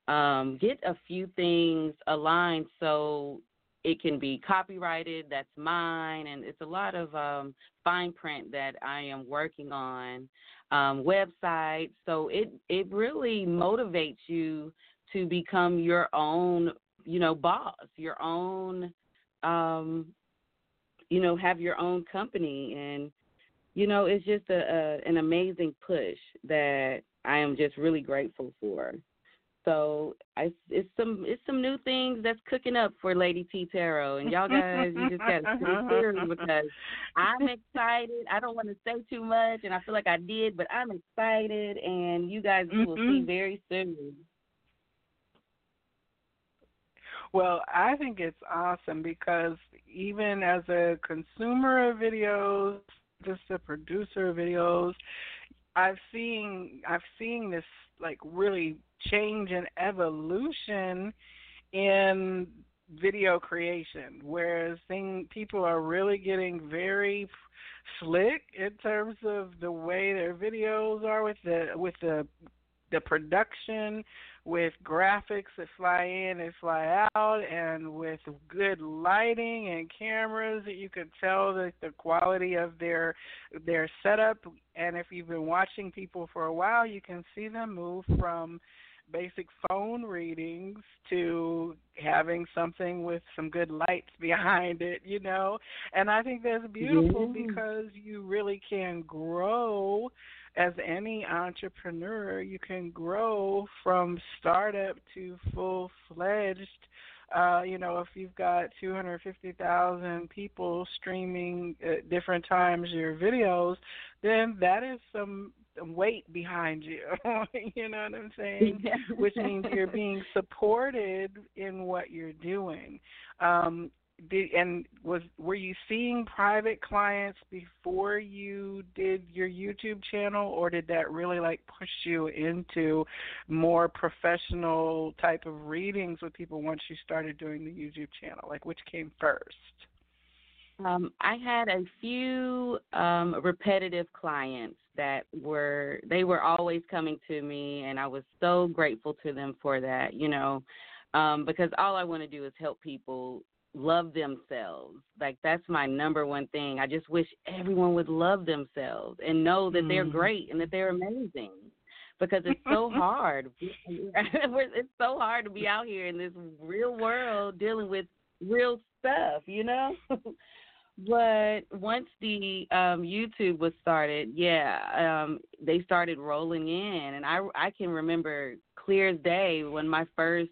um, get a few things aligned so it can be copyrighted that's mine and it's a lot of um, fine print that i am working on um, websites. So it it really motivates you to become your own you know boss your own um, you know have your own company. And you know it's just a, a an amazing push that i am just really grateful for so I, it's some it's some new things that's cooking up for Lady T Tarot, and y'all guys, you just got to stay tuned because I'm excited. I don't want to say too much, and I feel like I did, but I'm excited, and you guys
mm-hmm.
will see very soon.
Well, I think it's awesome because even as a consumer of videos, just a producer of videos, I've seen I've seen this like really change and evolution in video creation whereas thing people are really getting very slick in terms of the way their videos are with the with the the production with graphics that fly in and fly out and with good lighting and cameras that you can tell that the quality of their their setup and if you've been watching people for a while you can see them move from basic phone readings to having something with some good lights behind it, you know. And I think that's beautiful
yeah.
because you really can grow as any entrepreneur, you can grow from startup to full fledged. Uh, you know, if you've got 250,000 people streaming at different times your videos, then that is some weight behind you. you know what I'm saying? Which means you're being supported in what you're doing. Um, did and was were you seeing private clients before you did your YouTube channel or did that really like push you into more professional type of readings with people once you started doing the YouTube channel? Like which came first?
Um, I had a few um, repetitive clients that were they were always coming to me, and I was so grateful to them for that. You know, um, because all I want to do is help people love themselves. Like that's my number one thing. I just wish everyone would love themselves and know that mm. they're great and that they're amazing. Because it's so hard. it's so hard to be out here in this real world dealing with real stuff, you know? but once the um YouTube was started, yeah, um they started rolling in and I I can remember clear as day when my first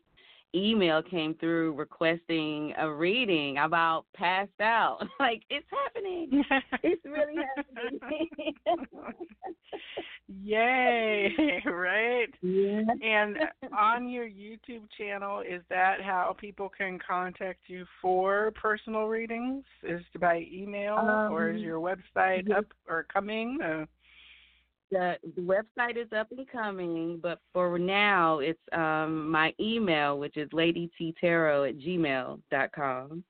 email came through requesting a reading about passed out. like it's happening. it's really happening.
Yay, right?
Yeah.
And on your YouTube channel, is that how people can contact you for personal readings? Is it by email um, or is your website up or coming? Uh,
the, the website is up and coming, but for now, it's um, my email, which is ladyttarot at gmail dot com.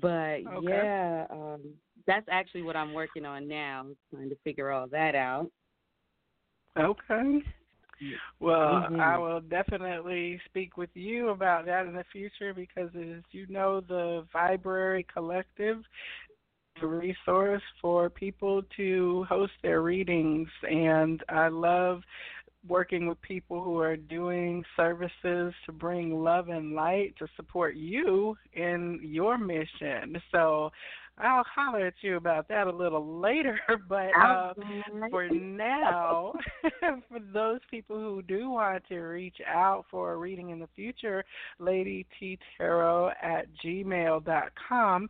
But okay. yeah, um, that's actually what I'm working on now, trying to figure all that out.
Okay. Well, mm-hmm. I will definitely speak with you about that in the future because, as you know, the Viberary Collective a resource for people to host their readings, and I love working with people who are doing services to bring love and light to support you in your mission. So I'll holler at you about that a little later, but uh, for now, for those people who do want to reach out for a reading in the future, Lady T Tarot at gmail.com.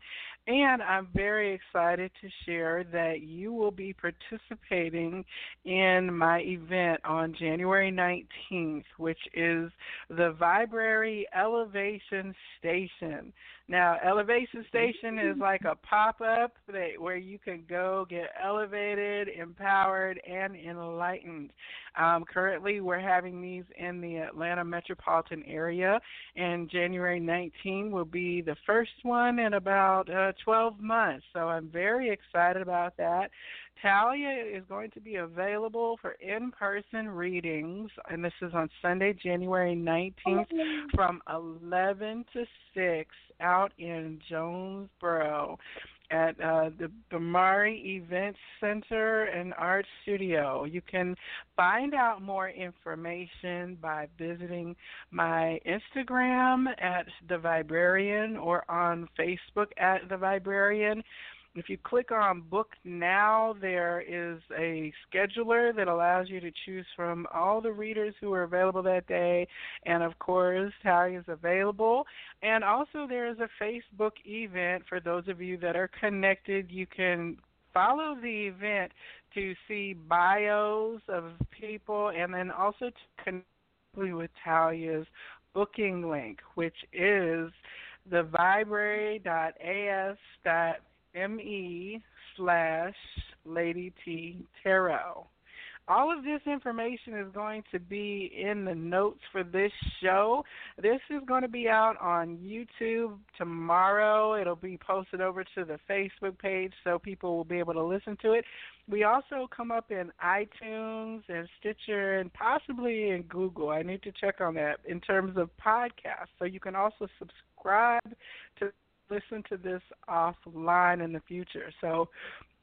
And I'm very excited to share that you will be participating in my event on January 19th, which is the Viberary Elevation Station. Now, Elevation Station is like a pop up where you can go get elevated, empowered, and enlightened. Um, currently, we're having these in the Atlanta metropolitan area, and January 19 will be the first one in about uh, 12 months. So I'm very excited about that. Talia is going to be available for in person readings, and this is on Sunday, January 19th from 11 to 6 out in Jonesboro at uh, the Bamari Event Center and Art Studio. You can find out more information by visiting my Instagram at The Viberarian or on Facebook at The Viberarian. If you click on Book Now, there is a scheduler that allows you to choose from all the readers who are available that day. And of course, Talia is available. And also, there is a Facebook event for those of you that are connected. You can follow the event to see bios of people and then also to connect with Talia's booking link, which is the me slash Lady T Tarot. All of this information is going to be in the notes for this show. This is going to be out on YouTube tomorrow. It'll be posted over to the Facebook page so people will be able to listen to it. We also come up in iTunes and Stitcher and possibly in Google. I need to check on that in terms of podcasts. So you can also subscribe to listen to this offline in the future. So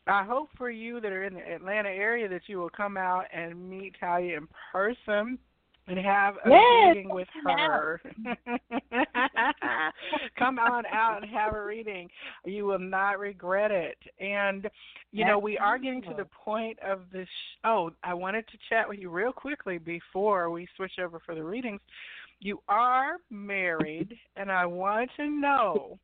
I hope for you that are in the Atlanta area that you will come out and meet Talia in person and have a
yes,
meeting with her. Come on out and have a reading. You will not regret it. And you know, we are getting to the point of this. Sh- oh, I wanted to chat with you real quickly before we switch over for the readings. You are married, and I want to know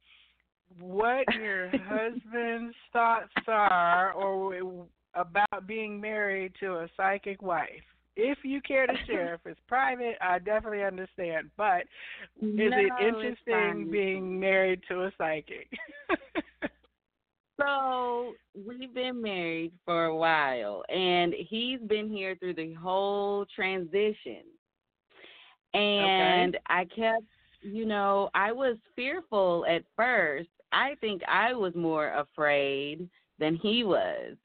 what your husband's thoughts are or about being married to a psychic wife. if you care to share, if it's private, I definitely understand. But is
No,
it interesting being married to a psychic?
So we've been married for a while, and he's been here through the whole transition. And I kept, you know, I was fearful at first. I think I was more afraid than he was.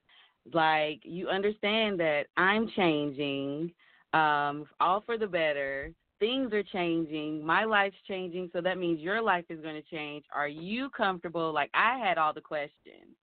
Like, you understand that I'm changing, um, all for the better. Things are changing. My life's changing, so that means your life is going to change. Are you comfortable? Like, I had all the questions.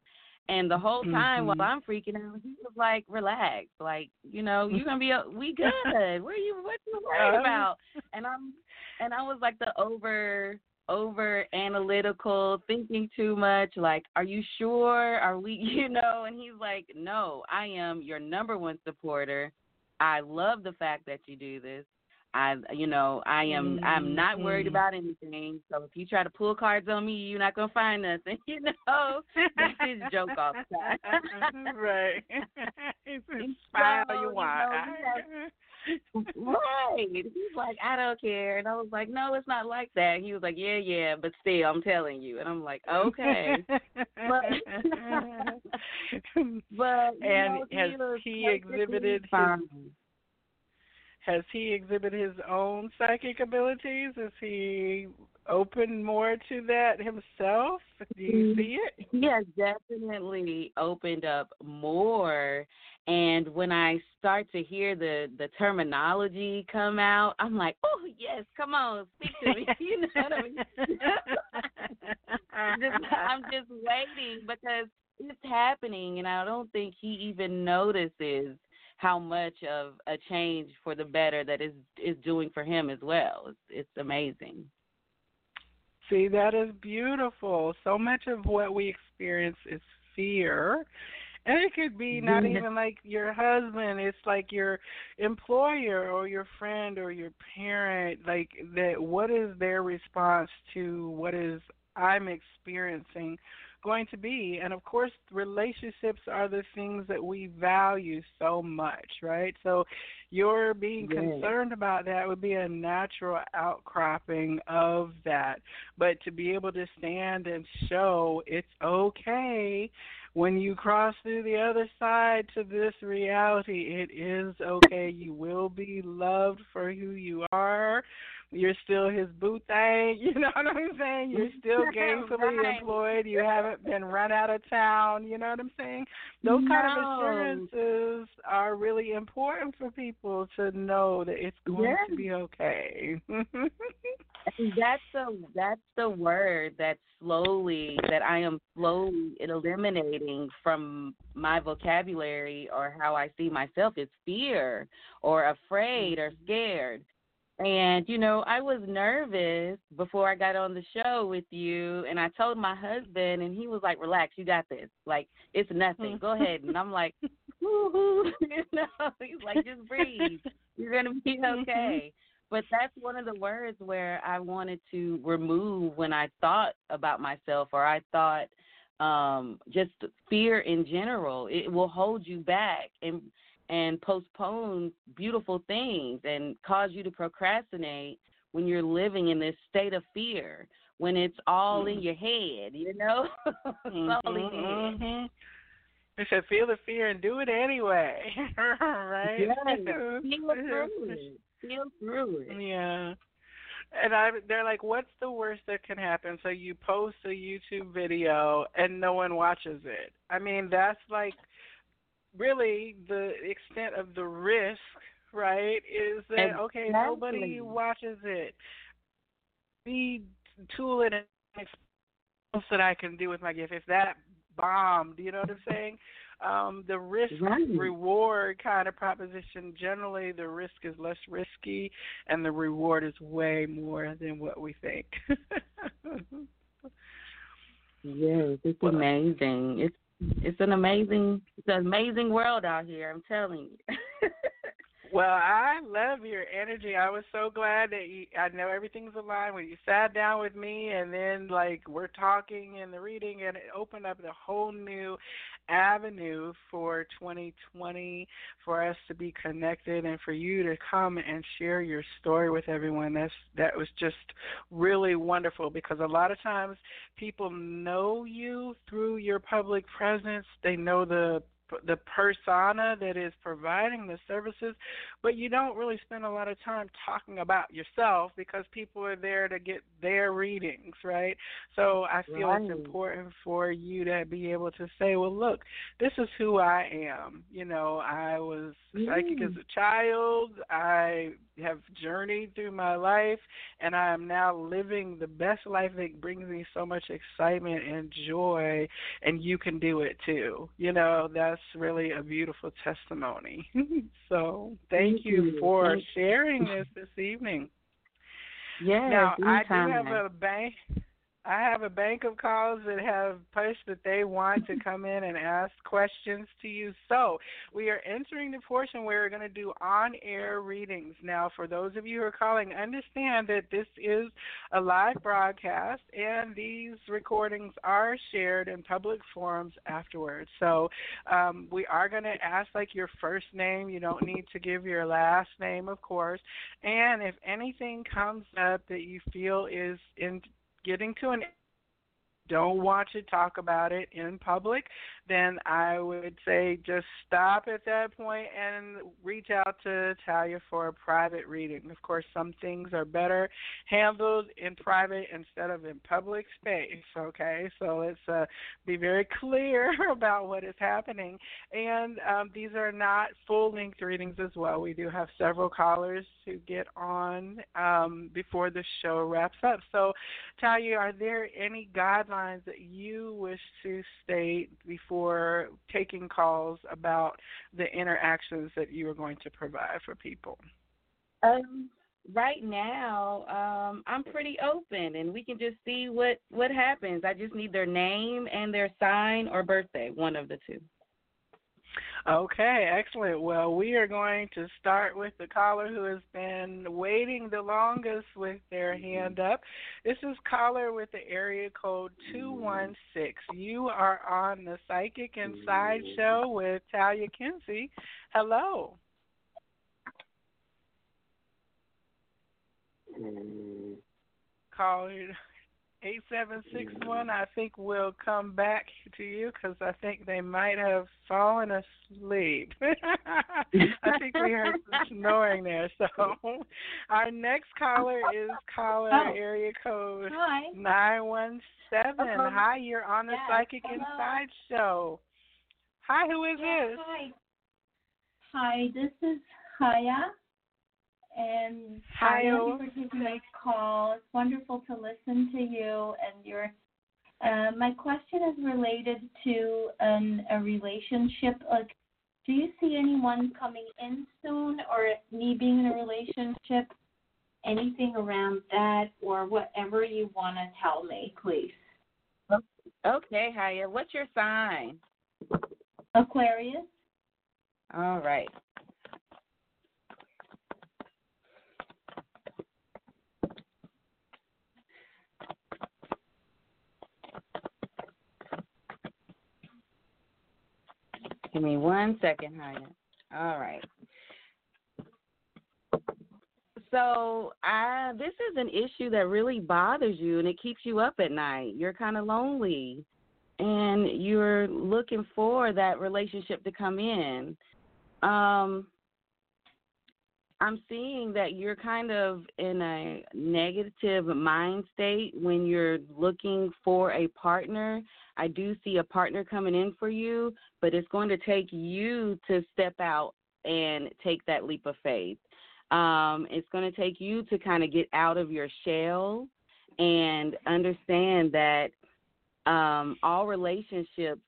And the whole time
Mhm.
while I'm freaking out, he was like, "Relax, like you know, you're gonna be, we good. Where are you, what you worried
Uh.
about?" And I'm, and I was like the over, over analytical, thinking too much. Like, are you sure? Are we, you know? And he's like, "No, I am your number one supporter. I love the fact that you do this. I, you know, I am. I'm not worried
Mhm.
about anything. So if you try to pull cards on me, you're not gonna find nothing. You know, that's his joke all the time.
right. It's
so,
you
you
want.
know, right. He's like, I don't care, and I was like, No, it's not like that. He was like, Yeah, yeah, but still, I'm telling you, and I'm like, Okay. But you
And
know,
has he
perfectly
exhibited his- Has he exhibited his own psychic abilities? Is he open more to that himself? Do you see it?
He has definitely opened up more. And when I start to hear the the terminology come out, I'm like, oh yes, come on, speak to me. you know what I mean? just, I'm just waiting because it's happening, and I don't think he even notices how much of a change for the better that is is doing for him as well. It's, it's amazing.
See, that is beautiful. So much of what we experience is fear. And it could be not even like your husband, it's like your employer or your friend or your parent. Like that what is their response to what is I'm experiencing going to be? And of course relationships are the things that we value so much, right? So your being
Yes.
concerned about that would be a natural outcropping of that but to be able to stand and show it's okay when you cross through the other side to this reality it is okay. You will be loved for who you are. You're still his boo thing. You know what i'm saying? You're still gainfully
Right.
employed. You haven't been run out of town. You know what i'm saying? Those kind of assurances are really important for people to know that it's going
Yeah.
to be okay
that's the that's the word that slowly that I am slowly eliminating from my vocabulary or how I see myself is fear or afraid or mm-hmm. scared. And you know, I was nervous before I got on the show with you, and I told my husband, and he was like, "Relax, you got this. Like it's nothing. Go ahead." And I'm like, "Woo-hoo." you know, he's like, "Just breathe. You're gonna be mm-hmm. okay." But that's one of the words where I wanted to remove when I thought about myself or I thought um just fear in general. It will hold you back and and postpone beautiful things and cause you to procrastinate when you're living in this state of fear when it's all in mm-hmm. your head, you know? it's all in your mm-hmm, head.
Mm-hmm. They said feel the fear and do it anyway, right?
Yes, feel through it. Feel through it.
Yeah. And I they're like, What's the worst that can happen? So you post a YouTube video and no one watches it. I mean, that's like really the extent of the risk, right? Is that okay, nobody watches it. The tool and else that I can do with my gift. If that bombed, you know what I'm saying? Um, the risk
Right.
reward kind of proposition, generally the risk is less risky and the reward is way more than what we think.
Yes, it's
Well-
amazing. It's it's an amazing it's an amazing world out here, I'm telling you.
Well, I love your energy. I was so glad that you, I know everything's aligned when you sat down with me and then like we're talking and the reading and it opened up a whole new avenue for 2020 for us to be connected and for you to come and share your story with everyone. That's that was just really wonderful because a lot of times people know you through your public presence. They know the the persona that is providing the services, but you don't really spend a lot of time talking about yourself because people are there to get their readings, right? So I feel right. it's important for you to be able to say, well, look, this is who I am. You know, I was psychic mm. as a child. I have journeyed through my life, and I am now living the best life that brings me so much excitement and joy, and you can do it too. You know, that's really a beautiful testimony. so thank, thank you, you for thank sharing this this evening.
Yes,
now I do have a bank I have a bank of calls that have pushed that they want to come in and ask questions to you. So we are entering the portion where we're going to do on air readings. Now, for those of you who are calling, understand that this is a live broadcast and these recordings are shared in public forums afterwards. So um, we are going to ask like your first name. You don't need to give your last name, of course. And if anything comes up that you feel is in getting to an don't want to talk about it in public, then I would say just stop at that point and reach out to Talia for a private reading. Of course, some things are better handled in private instead of in public space, okay? So let's uh, be very clear about what is happening. And um, these are not full length readings as well. We do have several callers to get on um, before the show wraps up. So, Talia, are there any guidelines that you wish to state before? Taking calls about the interactions that you are going to provide for people?
Um, right now, um, I'm pretty open, and we can just see what what happens. I just need their name and their sign or birthday, one of the two.
Okay, excellent. Well, we are going to start with the caller who has been waiting the longest with their mm-hmm. hand up. This is caller with the area code 216. You are on the Psychic Inside mm-hmm. show with Talia Kinsey. Hello. Mm-hmm. Caller 8761, I think we'll come back to you because I think they might have fallen asleep. I think we heard some snoring there. So our next caller is caller oh. area code 917. Uh-huh. Hi, you're on the yes. Psychic Hello. Inside show. Hi, who is
yes,
this?
Hi. Hi, this is Haya and
Hi,
thank you for taking my call. It's wonderful to listen to you and your. Uh, my question is related to an, a relationship. Like, do you see anyone coming in soon, or me being in a relationship? Anything around that, or whatever you want to tell me, please.
Okay, Haya. What's your sign?
Aquarius.
All right. Give me one second, honey. All right. So, I this is an issue that really bothers you and it keeps you up at night. You're kind of lonely and you're looking for that relationship to come in. Um I'm seeing that you're kind of in a negative mind state when you're looking for a partner. I do see a partner coming in for you, but it's going to take you to step out and take that leap of faith. Um, it's going to take you to kind of get out of your shell and understand that um, all relationships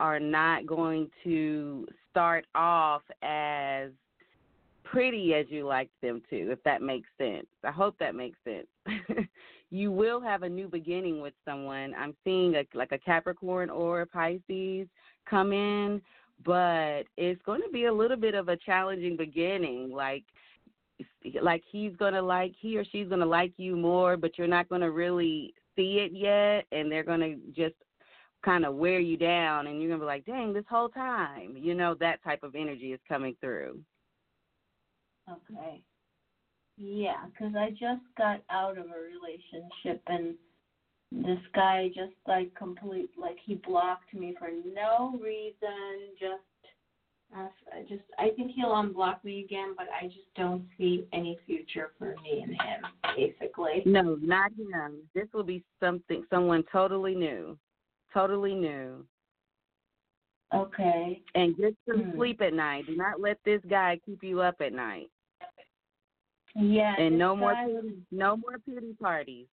are not going to start off as pretty as you like them to, if that makes sense. I hope that makes sense. you will have a new beginning with someone. I'm seeing a, like a Capricorn or a Pisces come in, but it's going to be a little bit of a challenging beginning. Like, like he's gonna like he or she's gonna like you more, but you're not gonna really see it yet, and they're gonna just kind of wear you down, and you're gonna be like, "Dang, this whole time," you know, that type of energy is coming through.
Okay. Yeah, because I just got out of a relationship and this guy just like complete like he blocked me for no reason. Just uh, I just I think he'll unblock me again, but I just don't see any future for me and him. Basically.
No, not him. This will be something someone totally new, totally new.
Okay.
And get some
Hmm.
sleep at night. Do not let this guy keep you up at night.
Yeah.
And no more pity, no more pity parties.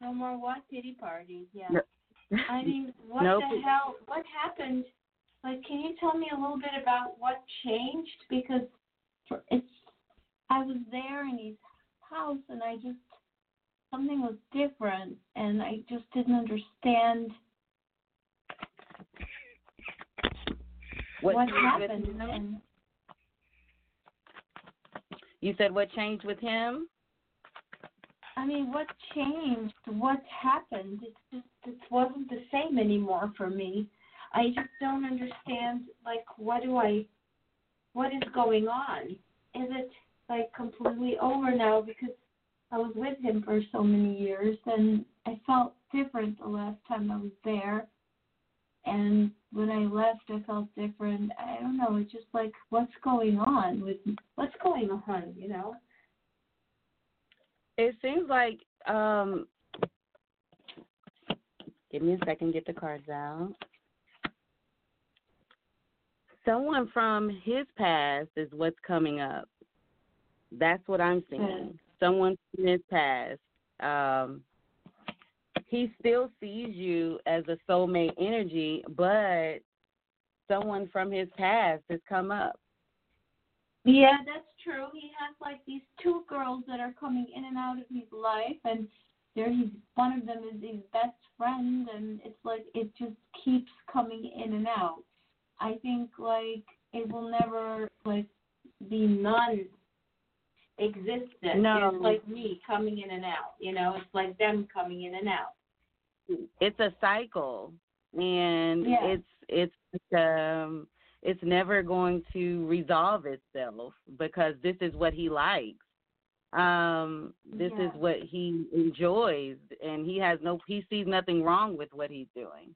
No more what pity parties? Yeah.
No.
I mean, what
No
the
pity-
hell? What happened? Like, can you tell me a little bit about what changed? Because it's, I was there in his house, and I just something was different, and I just didn't understand
What,
what happened.
You said what changed with him?
I mean, what changed? What happened? It just it wasn't the same anymore for me. I just don't understand. Like, what do I? What is going on? Is it like completely over now because I was with him for so many years and I felt different the last time I was there. And when I left, I felt different. I don't know. It's just like, what's going on with what's going on? You know?
It seems like um give me a second, get the cards out. Someone from his past is what's coming up. That's what I'm seeing. Someone from his past. Um he still sees you as a soulmate energy, but someone from his past has come up.
Yeah, that's true. He has like these two girls that are coming in and out of his life, and there he's one of them is his best friend, and it's like it just keeps coming in and out. I think like it will never like be non existent.
No.
It's like me coming in and out. You know, it's like them coming in and out.
it's a cycle and
Yeah.
it's it's um it's never going to resolve itself because this is what he likes um this is what he enjoys and he has no he sees nothing wrong with what he's doing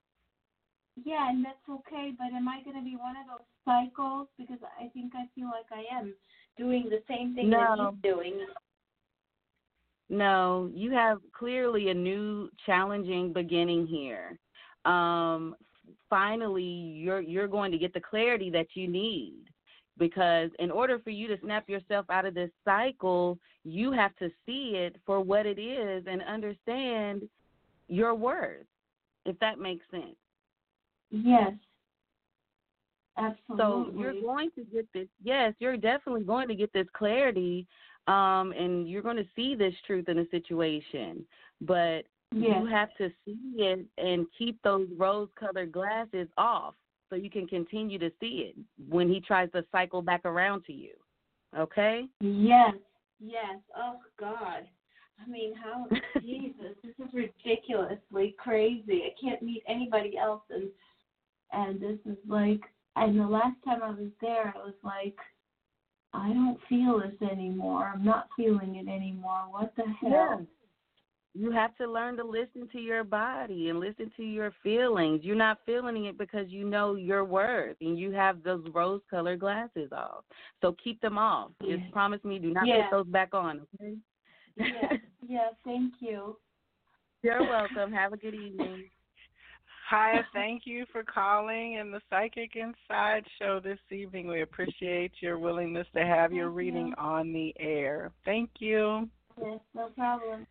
Yeah, and that's okay. But am I going to be one of those cycles? Because I think I feel like I am doing the same thing that
No.
he's doing.
No, you have clearly a new challenging beginning here. Um, finally, you're you're going to get the clarity that you need because in order for you to snap yourself out of this cycle, you have to see it for what it is and understand your worth. If that makes sense.
Yes.
So you're going to get this. Yes, you're definitely going to get this clarity, um, and you're going to see this truth in the situation. But
yes.
you have to see it and keep those rose-colored glasses off, so you can continue to see it when he tries to cycle back around to you. Okay?
Yes. Yes. Oh God. I mean, how Jesus, this is ridiculously crazy. I can't meet anybody else and and this is like and the last time I was there I was like I don't feel this anymore. I'm not feeling it anymore. What the hell?
You have to learn to listen to your body and listen to your feelings. You're not feeling it because you know your worth and you have those rose colored glasses off. So keep them off. Just promise me do not
Yeah.
put those back on, okay?
Yeah. yeah, thank you.
You're welcome. Have a good evening.
Hi, thank you for calling in the Psychic Inside show this evening. We appreciate your willingness to have your
Thank
reading
you.
on the air. Thank you.
Yes, no problem.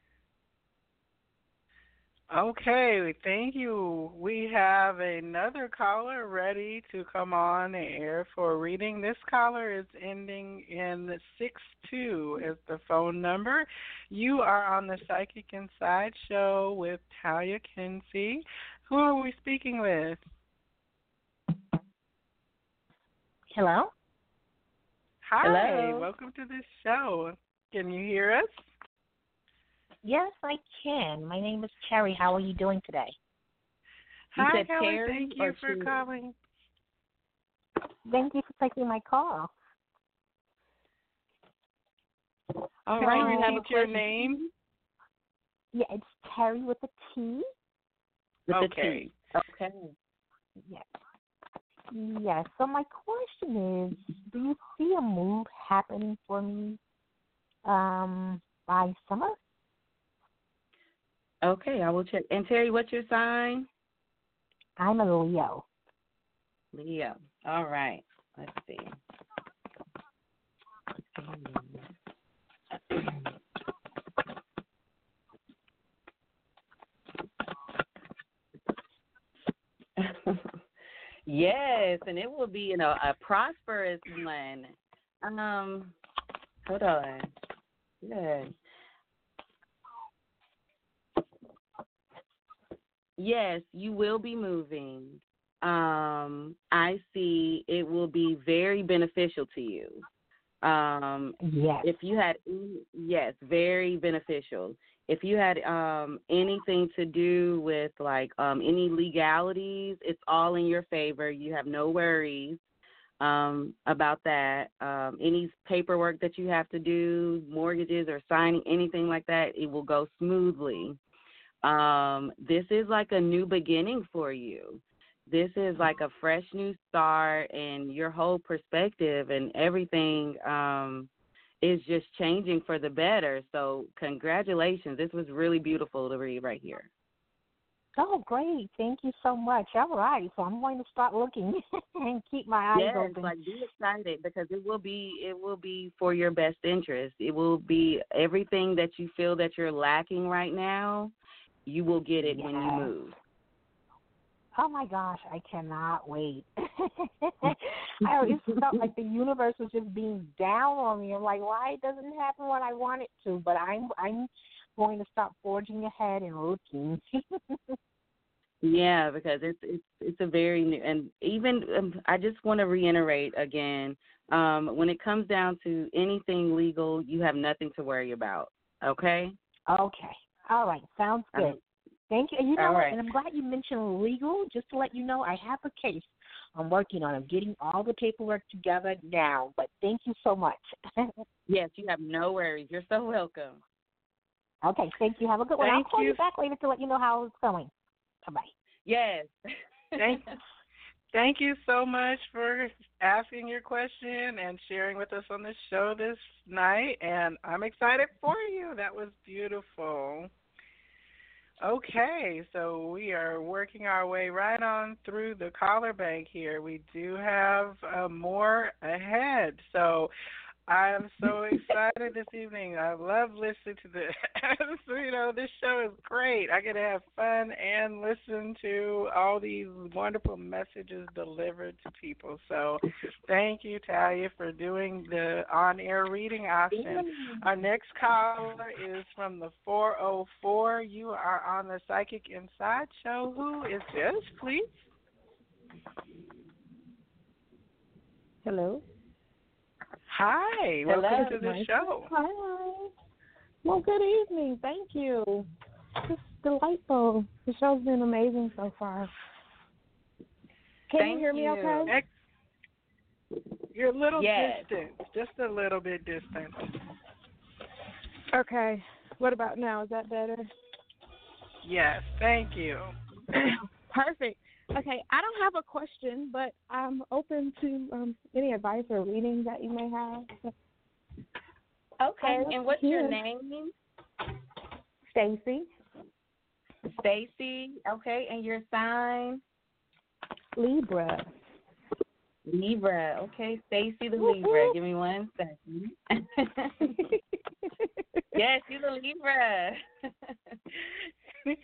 Okay, thank you. We have another caller ready to come on the air for a reading. This caller is ending in six two as the phone number. You are on the Psychic Inside show with Talia Kinsey. Who are we speaking with?
Hello.
Hi,
Hello.
welcome to the show. Can you hear us?
Yes, I can. My name is Terry. How are you doing today?
You
Hi, Kelly.
Terry
Thank you for
Terry?
calling.
Thank you for taking my call.
All right,
you
have a
your name?
Yeah, it's Terry with a T.
the
Okay.
T. Okay.
Yes. Yes. So my question is, do you see a move happening for me um by summer?
Okay, I will check. And Terry, what's your sign?
I'm a Leo.
Leo. All right. Let's see. Yes, and it will be, you know, a prosperous one. Um, hold on. Good. Yes, you will be moving. Um, I see it will be very beneficial to you. Um,
Yes.
if you had yes very beneficial if you had um anything to do with like um any legalities it's all in your favor. You have no worries um about that. Um any paperwork that you have to do mortgages or signing anything like that it will go smoothly. Um this is like a new beginning for you. This is like a fresh new start and your whole perspective and everything um is just changing for the better. So congratulations. This was really beautiful to read right here.
Oh, great. Thank you so much. All right. So I'm going to start looking and keep my eyes
yes,
open.
like be excited because it will be it will be for your best interest. It will be everything that you feel that you're lacking right now, you will get it when you move.
Oh my gosh, I cannot wait. I always felt like the universe was just being down on me. I'm like, why it doesn't happen when I want it to? But I'm I'm going to stop forging ahead and looking.
Yeah, because it's it's it's a very new and even um, I just want to reiterate again, um, when it comes down to anything legal, you have nothing to worry about. Okay.
okay. All right. Sounds good. Thank you. And you know
right.
And I'm glad you mentioned legal. Just to let you know, I have a case. I'm working on. I'm getting all the paperwork together now. But thank you so much.
Yes, you have no worries. You're so welcome.
okay. Thank you. Have a good one. I'll call you.
you.
back later to let you know how it's going. Bye bye.
Yes.
Thank Thank you so much for asking your question and sharing with us on the show this night. And I'm excited for you. That was beautiful. Okay, so we are working our way right on through the collar bank here. We do have uh, more ahead. So I'm so excited this evening. I love listening to the, so, you know, this show is great. I get to have fun and listen to all these wonderful messages delivered to people. So thank you, Talia, for doing the on-air reading option. Our next caller is from the 404. You are on the Psychic Inside Show. Who is this, please?
Hello.
Hi,
Hello.
welcome to the
Nice.
show.
Hi. Well, good evening. Thank you. It's delightful. The show's been amazing so far. Can
Thank
you hear me
you.
okay?
Ex- You're a little
Yes.
distant, just a little bit distant.
Okay. What about now? Is that better?
Yes, thank you.
Perfect. Okay, I don't have a question, but I'm open to um, any advice or reading that you may have.
Okay. And what's your name?
Stacy,
Stacy. Okay. And your sign?
Libra.
Libra. Okay. Stacy the Libra. Give me one second. yes, you're the Libra.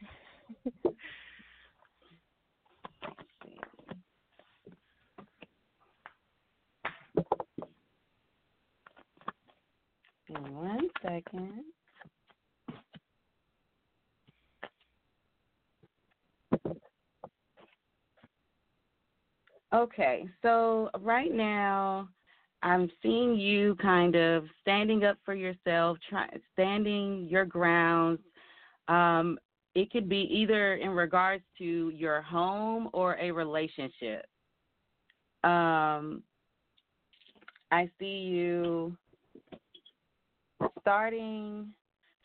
One second. Okay, so right now I'm seeing you kind of standing up for yourself, try, standing your grounds. Um, it could be either in regards to your home or a relationship. Um, I see you starting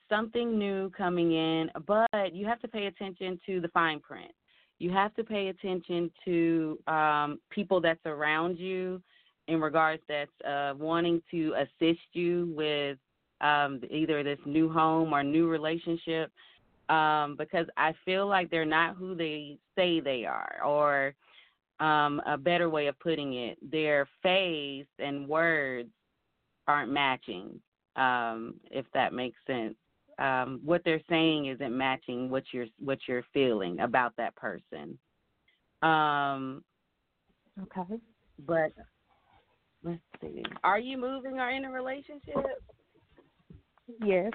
something new coming in, but you have to pay attention to the fine print. You have to pay attention to um, people that's around you in regards that's uh, wanting to assist you with um, either this new home or new relationship um, because I feel like they're not who they say they are, or um, a better way of putting it, their face and words aren't matching, um, if that makes sense. Um, what they're saying isn't matching what you're what you're feeling about that person. Um,
Okay.
but let's see. Are you moving or in a relationship?
Yes.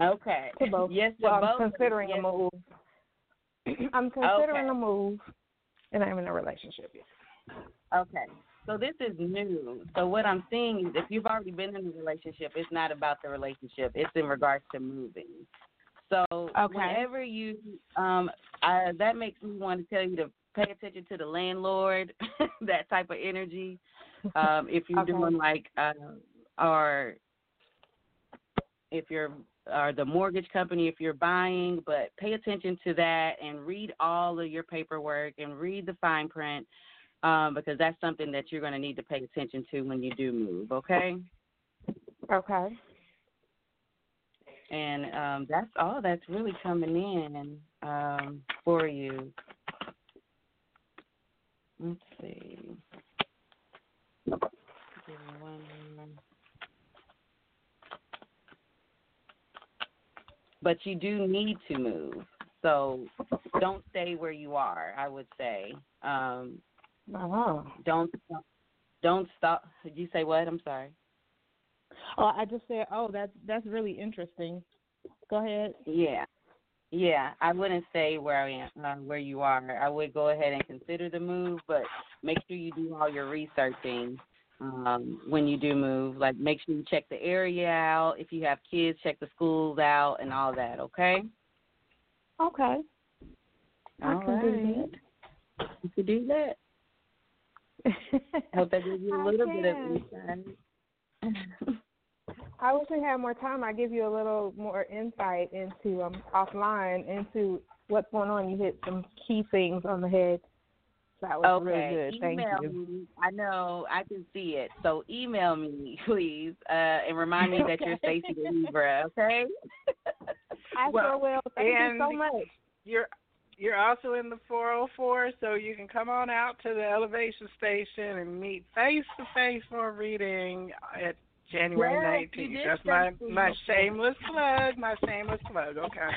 Okay.
To both.
Yes, to
well,
both.
I'm considering
yes.
a move. I'm considering
Okay.
a move, and I'm in a relationship. Yes.
Okay. So this is new. So what I'm seeing is if you've already been in a relationship, it's not about the relationship. It's in regards to moving. So
Okay.
whenever you um I, that makes me want to tell you to pay attention to the landlord, that type of energy. Um if you're
Okay.
doing like uh or if you're or the mortgage company if you're buying, but pay attention to that and read all of your paperwork and read the fine print um, because that's something that you're going to need to pay attention to when you do move. Okay,
Okay.
and um, that's all that's really coming in um, for you. Let's see. Give me one more. But you do need to move. So don't stay where you are, I would say. Um,
Oh.
don't don't stop. Did you say what? I'm sorry.
Oh, I just said, oh, that's that's really interesting. Go ahead.
Yeah, yeah. I wouldn't stay where I am, uh, where you are. I would go ahead and consider the move, but make sure you do all your researching um, when you do move. Like, make sure you check the area out. If you have kids, check the schools out and all that. Okay.
Okay. I
All
can do
that. You can do that. I hope that gives you a little bit of insight.
I wish we had more time. I give you a little more insight into um offline into what's going on. You hit some key things on the head. That was
okay.
really good. Thank
email
you.
me. I know I can see it. So email me, please, uh, and remind me that you're
Okay.
Stacy the Libra. Okay.
I
Well,
sure will. Thank you so much.
You're you're also in the 404, so you can come on out to the elevation station and meet face to face for a reading at January
Yes,
19th.
did
That's my my shameless plug. My shameless plug. Okay.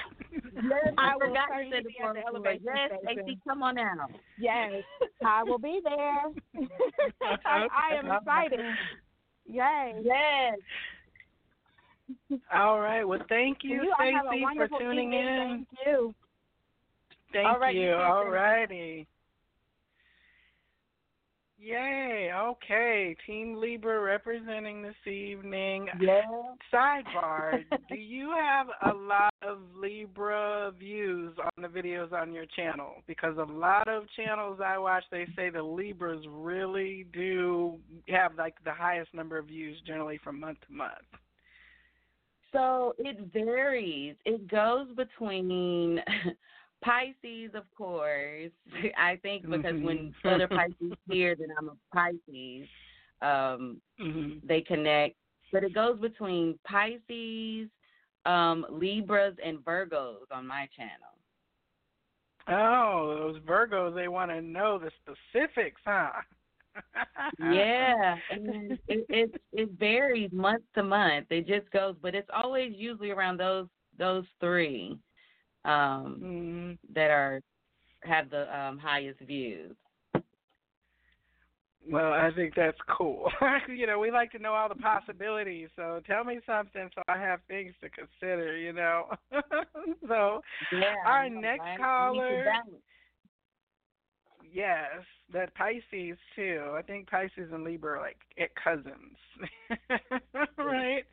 Yes,
I
I
will
forgot
certainly
you said the
be at the
404.
elevation
Yes,
station.
Stacy, come on out.
Yes, I will be there. I, I am excited. Yay.
Yes.
All right. Well, thank you,
you all have a
Stacy, for tuning
evening.
in.
Thank you.
Thank
All right, you
you. All righty. Yay. Okay. Team Libra representing this evening.
Yes.
Sidebar, do you have a lot of Libra views on the videos on your channel? Because a lot of channels I watch, they say the Libras really do have like the highest number of views generally from month to month.
So it varies. It goes between Pisces, of course. I think because when
Mhm.
other Pisces hear that I'm a Pisces, um,
Mm-hmm.
they connect. But it goes between Pisces, um, Libras, and Virgos on my channel.
Oh, those Virgos, they want to know the specifics, huh?
yeah, and it, it it varies month to month. It just goes, but it's always usually around those those three um,
Mhm.
that are have the um, highest views.
Well, I think that's cool. you know, we like to know all the possibilities. So tell me something so I have things to consider, you know. so
Yeah,
Our
know,
next
right? We need to
caller- yes, that Pisces too. I think Pisces and Libra are like it cousins, right?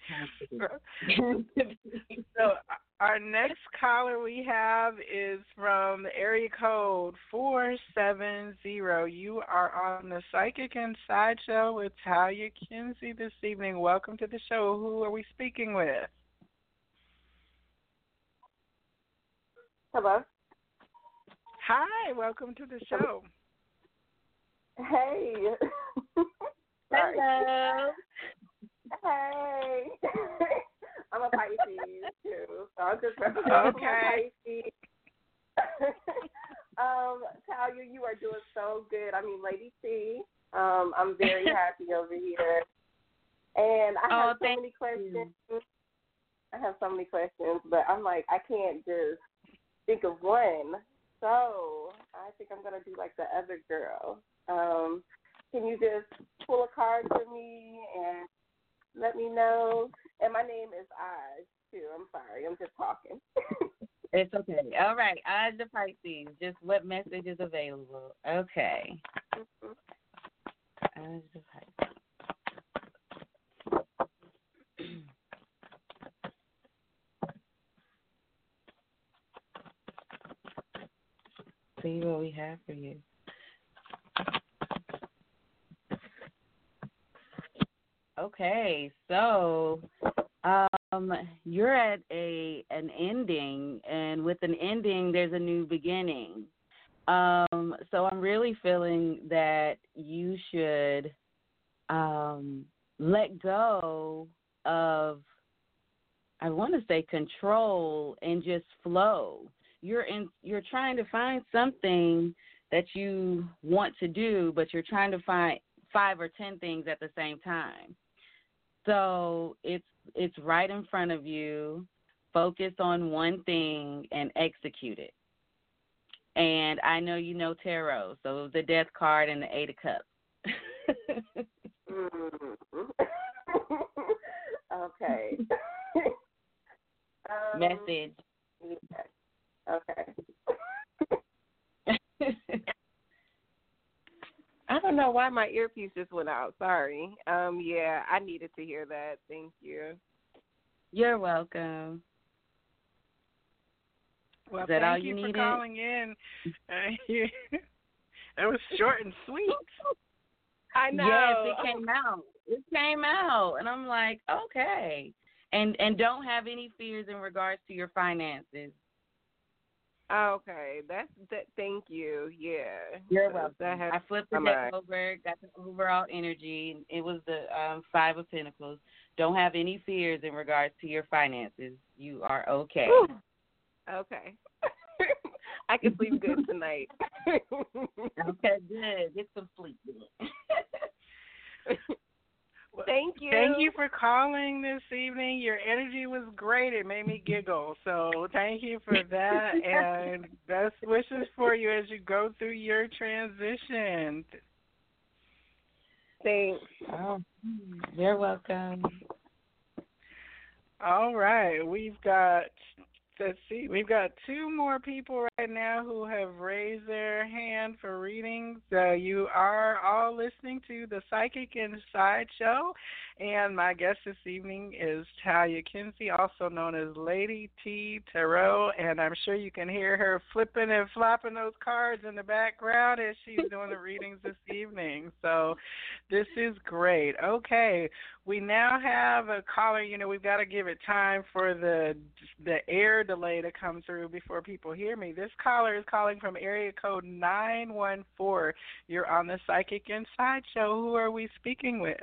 so our next caller we have is from the area code four seven zero. You are on the Psychic Inside Show with Talia Kinsey this evening. Welcome to the show. Who are we speaking with?
Hello.
Hi, welcome to the show.
Hey.
Hello.
Hey. I'm a Pisces too, so I'm just
Okay.
Pisces. um, Talia, you are doing so good. I mean, Lady T, um, I'm very happy over here. And I
Oh,
have so many questions. I have so many questions, but I'm like, I can't just think of one. So I think I'm gonna do like the other girl. Um, can you just pull a card for me and let me know? And my name is Oz too. I'm sorry, I'm just talking.
It's okay. All right. Oz the Pisces. Just what message is available? Okay. Mm-hmm. Eyes the Pisces. See what we have for you. Okay, so um, you're at a an ending, and with an ending, there's a new beginning. Um, so I'm really feeling that you should um, let go of, I want to say, control and just flow. You're in. You're trying to find something that you want to do, but you're trying to find five or ten things at the same time. So it's it's right in front of you. Focus on one thing and execute it. And I know you know tarot, so the death card and the eight of cups.
Mm. okay. um,
Message.
yeah. Okay.
I don't know why my earpiece just went out. Sorry. Um, yeah, I needed to hear that. Thank you.
You're welcome.
Well,
Is that
thank
all
you,
you
for calling in. it was short and sweet.
I know.
Yes, it came out. It came out, and I'm like, okay. And and don't have any fears in regards to your finances.
Okay, that's that. Thank you. Yeah.
You're welcome.
Has
I flipped the deck
alright.
over, got the overall energy. It was the um, Five of Pentacles. Don't have any fears in regards to your finances. You are okay.
Whew. okay. I can sleep good tonight.
okay, good. Get some sleep.
Well,
Thank you.
Thank you for calling this evening. Your energy was great. It made me giggle. So thank you for that, and best wishes for you as you go through your transition.
Thanks.
Oh, you're welcome.
All right, we've got let's see, we've got two more people right now who have raised their hand for readings. Uh, you are all listening to the Psychic Inside Show, and my guest this evening is Talia Kinsey, also known as Lady T Tarot, and I'm sure you can hear her flipping and flopping those cards in the background as she's doing the readings this evening. So this is great. Okay, we now have a caller. You know, we've got to give it time for the the air delay to come through before people hear me. This caller is calling from area code nine one four. You're on the Psychic Inside Show. Who are we speaking with?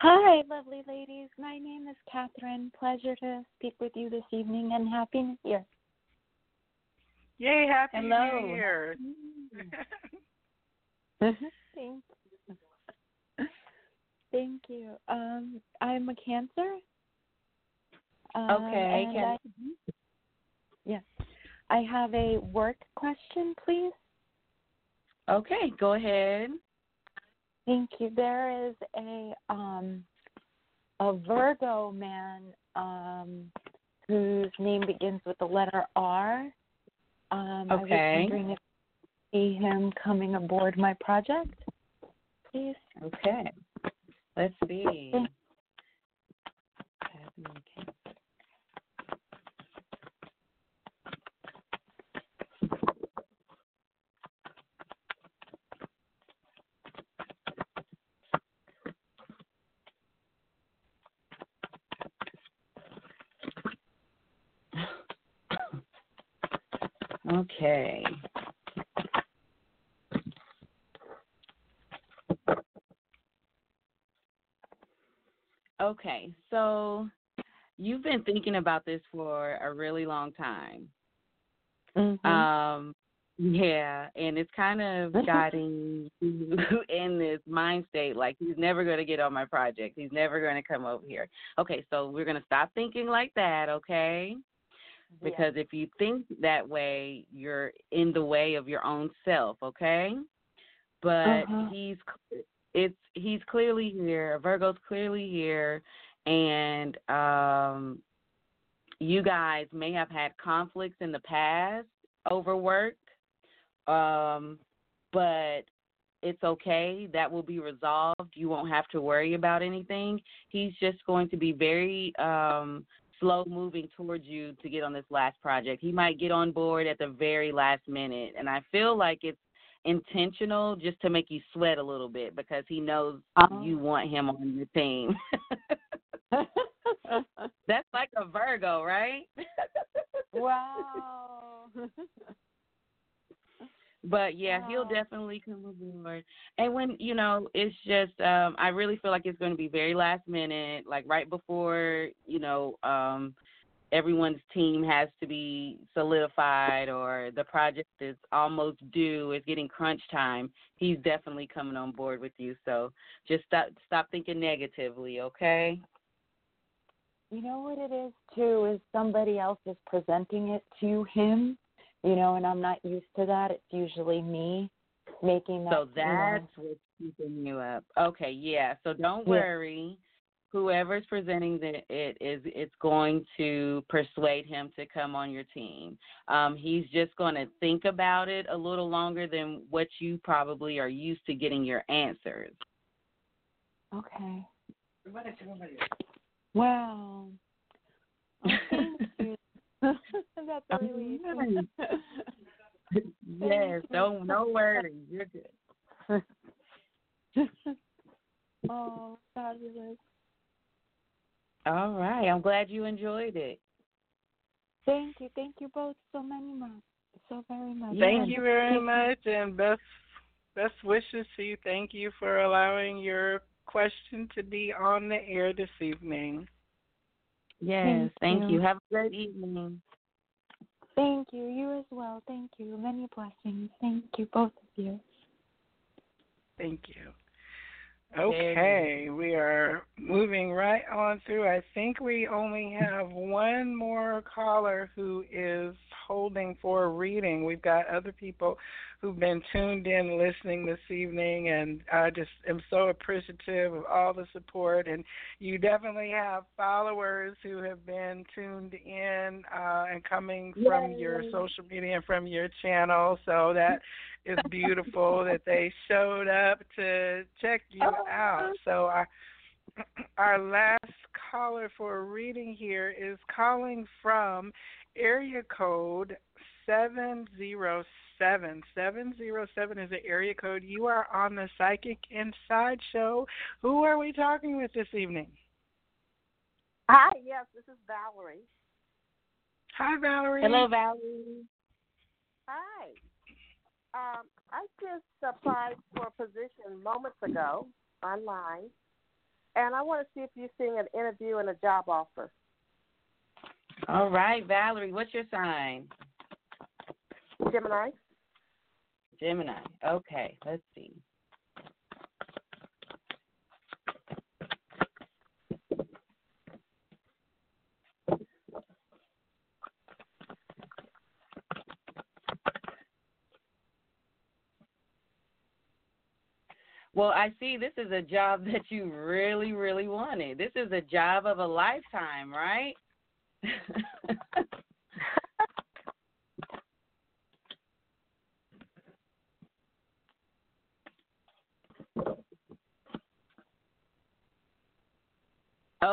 Hi, lovely ladies. My name is Catherine. Pleasure to speak with you this evening and Happy New Year.
Yay! Happy
Hello.
New Year. Mm-hmm.
Thank you. Thank you. Um, I'm a Cancer. Uh,
Okay, Can-
I, yes. I have a work question, please.
Okay, go ahead.
Thank you. There is a um a Virgo man um whose name begins with the letter R. Um I was wondering if see him coming aboard my project, please.
Okay. Let's see. Okay. Okay, so you've been thinking about this for a really long time.
Mm-hmm.
Um, yeah, and it's kind of guiding you in this mind state like he's never going to get on my project. He's never going to come over here. Okay, so we're going to stop thinking like that, okay? Because if you think that way, you're in the way of your own self, okay? But
Uh-huh.
he's it's he's clearly here. Virgo's clearly here and um you guys may have had conflicts in the past over work. Um but it's okay. That will be resolved. You won't have to worry about anything. He's just going to be very um slow moving towards you to get on this last project. He might get on board at the very last minute and I feel like it's intentional just to make you sweat a little bit because he knows
Oh.
you want him on your team. That's like a Virgo, right?
wow.
But yeah, he'll definitely come aboard. And when you know, it's just um I really feel like it's going to be very last minute, like right before you know um everyone's team has to be solidified or the project is almost due, it's getting crunch time. He's definitely coming on board with you. So just stop stop thinking negatively, okay?
You know what it is too is somebody else is presenting it to him, you know, and I'm not used to that. It's usually me making that.
So
you know,
that's what's keeping you up. Okay, yeah. So don't
Yeah.
worry. Whoever's presenting the, it is it's going to persuade him to come on your team. Um, he's just going to think about it a little longer than what you probably are used to getting your answers.
Okay. Wow. Oh, thank you. That's a relief.
yes, don't no worries. You're good.
oh, fabulous.
All right. I'm glad you enjoyed it.
Thank you. Thank you both so many much. So very much.
Thank you very much, and best best wishes to you. Thank you for allowing your question to be on the air this evening.
Yes, thank,
Thank
you.
you.
Have a great evening.
Thank you. You as well. Thank you. Many blessings. Thank you, both of you.
Thank you. Okay, we are moving right on through. I think we only have one more caller who is holding for reading. We've got other people who've been tuned in listening this evening, and I just am so appreciative of all the support. And you definitely have followers who have been tuned in uh, and coming from your social media and from your channel. So that is beautiful that they showed up to check you out. So our our last caller for reading here is calling from area code seven zero seven. Seven zero seven is the area code. You are on the Psychic Inside Show. Who are we talking with this evening?
Hi, yes, this is Valerie.
Hi, Valerie.
Hello, Valerie.
Hi. Um, I just applied for a position moments ago online, and I want to see if you're seeing an interview and a job offer.
All right, Valerie, what's your sign?
Gemini?
Gemini. Okay, let's see. Well, I see this is a job that you really, really wanted. This is a job of a lifetime, right?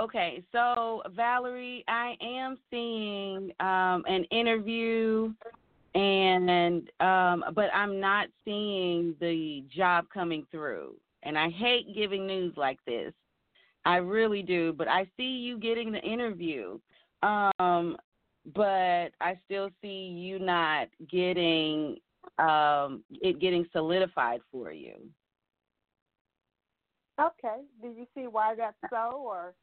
Okay, so Valerie, I am seeing um, an interview, and um, but I'm not seeing the job coming through. And I hate giving news like this. I really do, but I see you getting the interview. Um, but I still see you not getting um, it getting solidified for you.
Okay. Do you see why that's so, or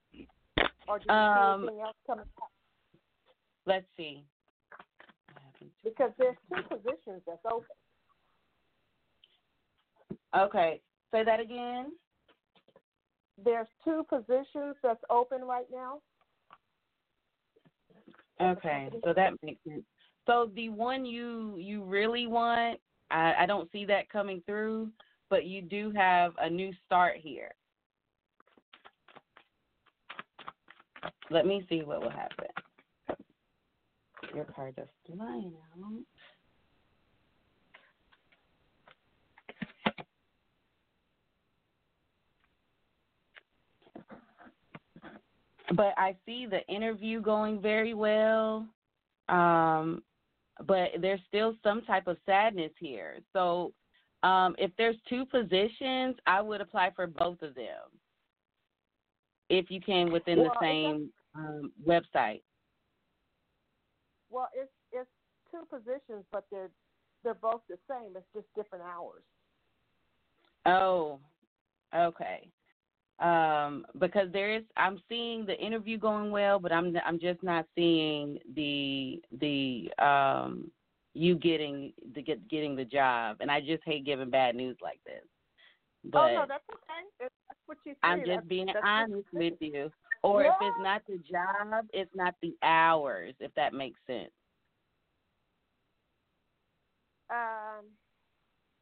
or do you
Um,
see anything else coming up?
Let's see.
Because there's two positions that's open.
Okay, say that again.
There's two positions that's open right now.
Okay, so that makes sense. So the one you you really want, I, I don't see that coming through, but you do have a new start here. Let me see what will happen. Your card is flying out. But I see the interview going very well. Um, but there's still some type of sadness here. So um, if there's two positions, I would apply for both of them if you can within
Well,
the same um, website.
Well, it's it's two positions, but they're they're both the same. It's just different hours.
Oh, okay. Um, because there is, I'm seeing the interview going well, but I'm I'm just not seeing the the um you getting the get getting the job, and I just hate giving bad news like this. But
oh no, that's okay. That's what you see.
I'm just
that's-
being
that's
honest with you. Or if it's not the job, it's not the hours, if that makes sense.
Um,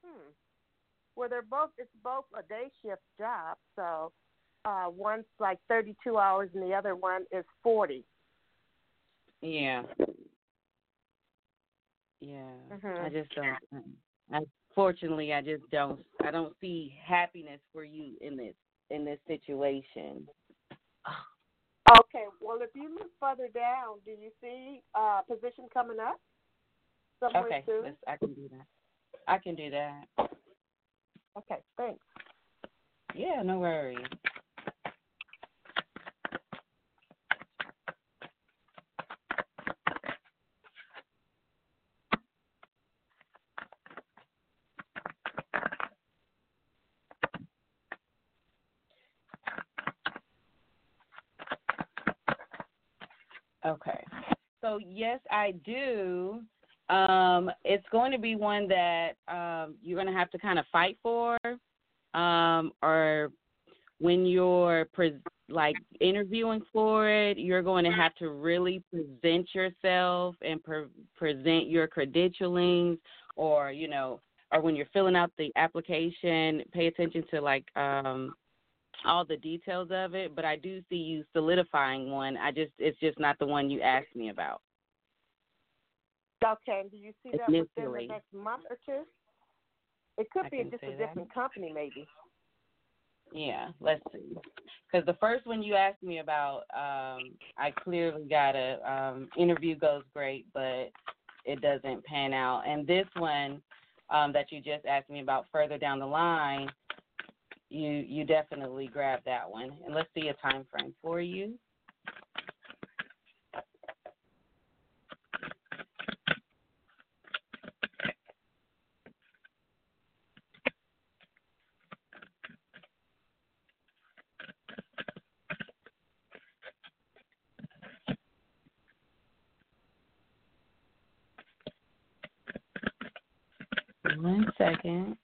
hmm. Well, they're both. It's both a day shift job. So, uh, one's like 32 hours, and the other one is 40.
Yeah. Yeah.
Mhm.
I just don't. Unfortunately, I just don't. I don't see happiness for you in this in this situation.
Okay. Well, if you look further down, do you see uh position coming up somewhere
Okay,
soon?
I can do that. I can do that.
Okay. Thanks.
Yeah, no worries. Okay. So yes, I do. Um, it's going to be one that um, you're going to have to kind of fight for, um, or when you're pre- like interviewing for it, you're going to have to really present yourself and pre- present your credentialings, or you know, or when you're filling out the application, pay attention to like um, all the details of it. But I do see you solidifying one. I just it's just not the one you asked me about.
Okay. And do you see that within the next month or two? It could
I
be just a
say that.
different company, maybe.
Yeah, let's see. Because the first one you asked me about, um, I clearly got a um, interview goes great, but it doesn't pan out. And this one um, that you just asked me about further down the line, you you definitely grab that one. And let's see a time frame for you. One second.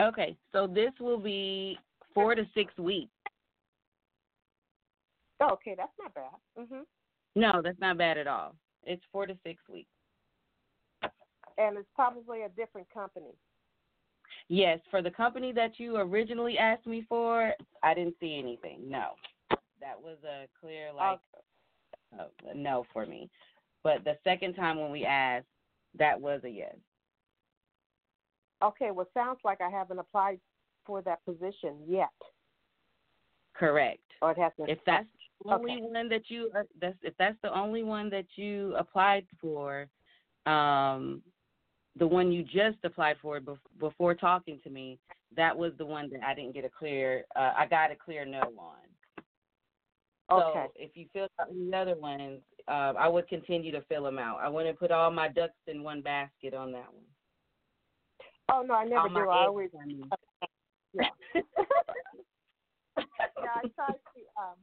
Okay, so this will be four to six weeks.
Oh, okay, that's not bad. Mhm.
No, that's not bad at all. It's four to six weeks.
And it's probably a different company.
Yes, for the company that you originally asked me for, I didn't see anything. No, that was a clear like uh, no for me. But the second time when we asked, that was a yes.
Okay, well, sounds like I haven't applied for that position yet.
Correct.
Or it hasn't.
If that's the only
Okay.
one that you uh, that's if that's the only one that you applied for, um, the one you just applied for bef- before talking to me, that was the one that I didn't get a clear. Uh, I got a clear no on.
Okay.
So if you fill out the other ones, uh, I would continue to fill them out. I wouldn't put all my ducks in one basket on that one.
Oh no, I never
All
do. I always
I mean.
yeah. yeah, I try to. Um,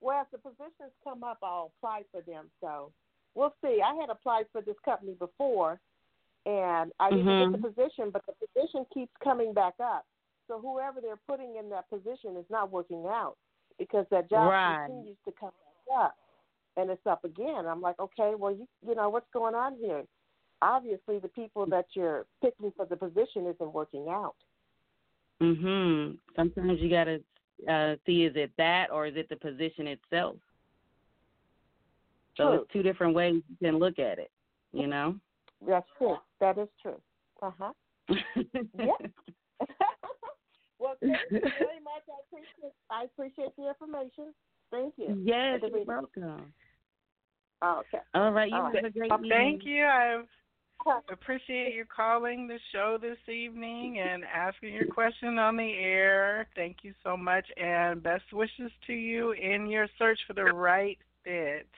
well, if the positions come up, I'll apply for them. So we'll see. I had applied for this company before, and I didn't
Mhm.
get the position, but the position keeps coming back up. So whoever they're putting in that position is not working out because that job
Right.
continues to come back up, and it's up again. I'm like, okay, well, you you know what's going on here? Obviously, the people that you're picking for the position isn't working out.
Mhm. Sometimes you gotta uh, see is it that or is it the position itself. So
True.
it's two different ways you can look at it. You know.
That's true. That is true. Uh huh. Yeah. Well, thank you very much. I appreciate I appreciate the information. Thank you.
Yes,
Thank
you're
you.
welcome.
Okay.
All right, you
All
have
right.
a great
Well,
evening.
thank you. I appreciate you calling the show this evening and asking your question on the air. Thank you so much, and best wishes to you in your search for the right fit.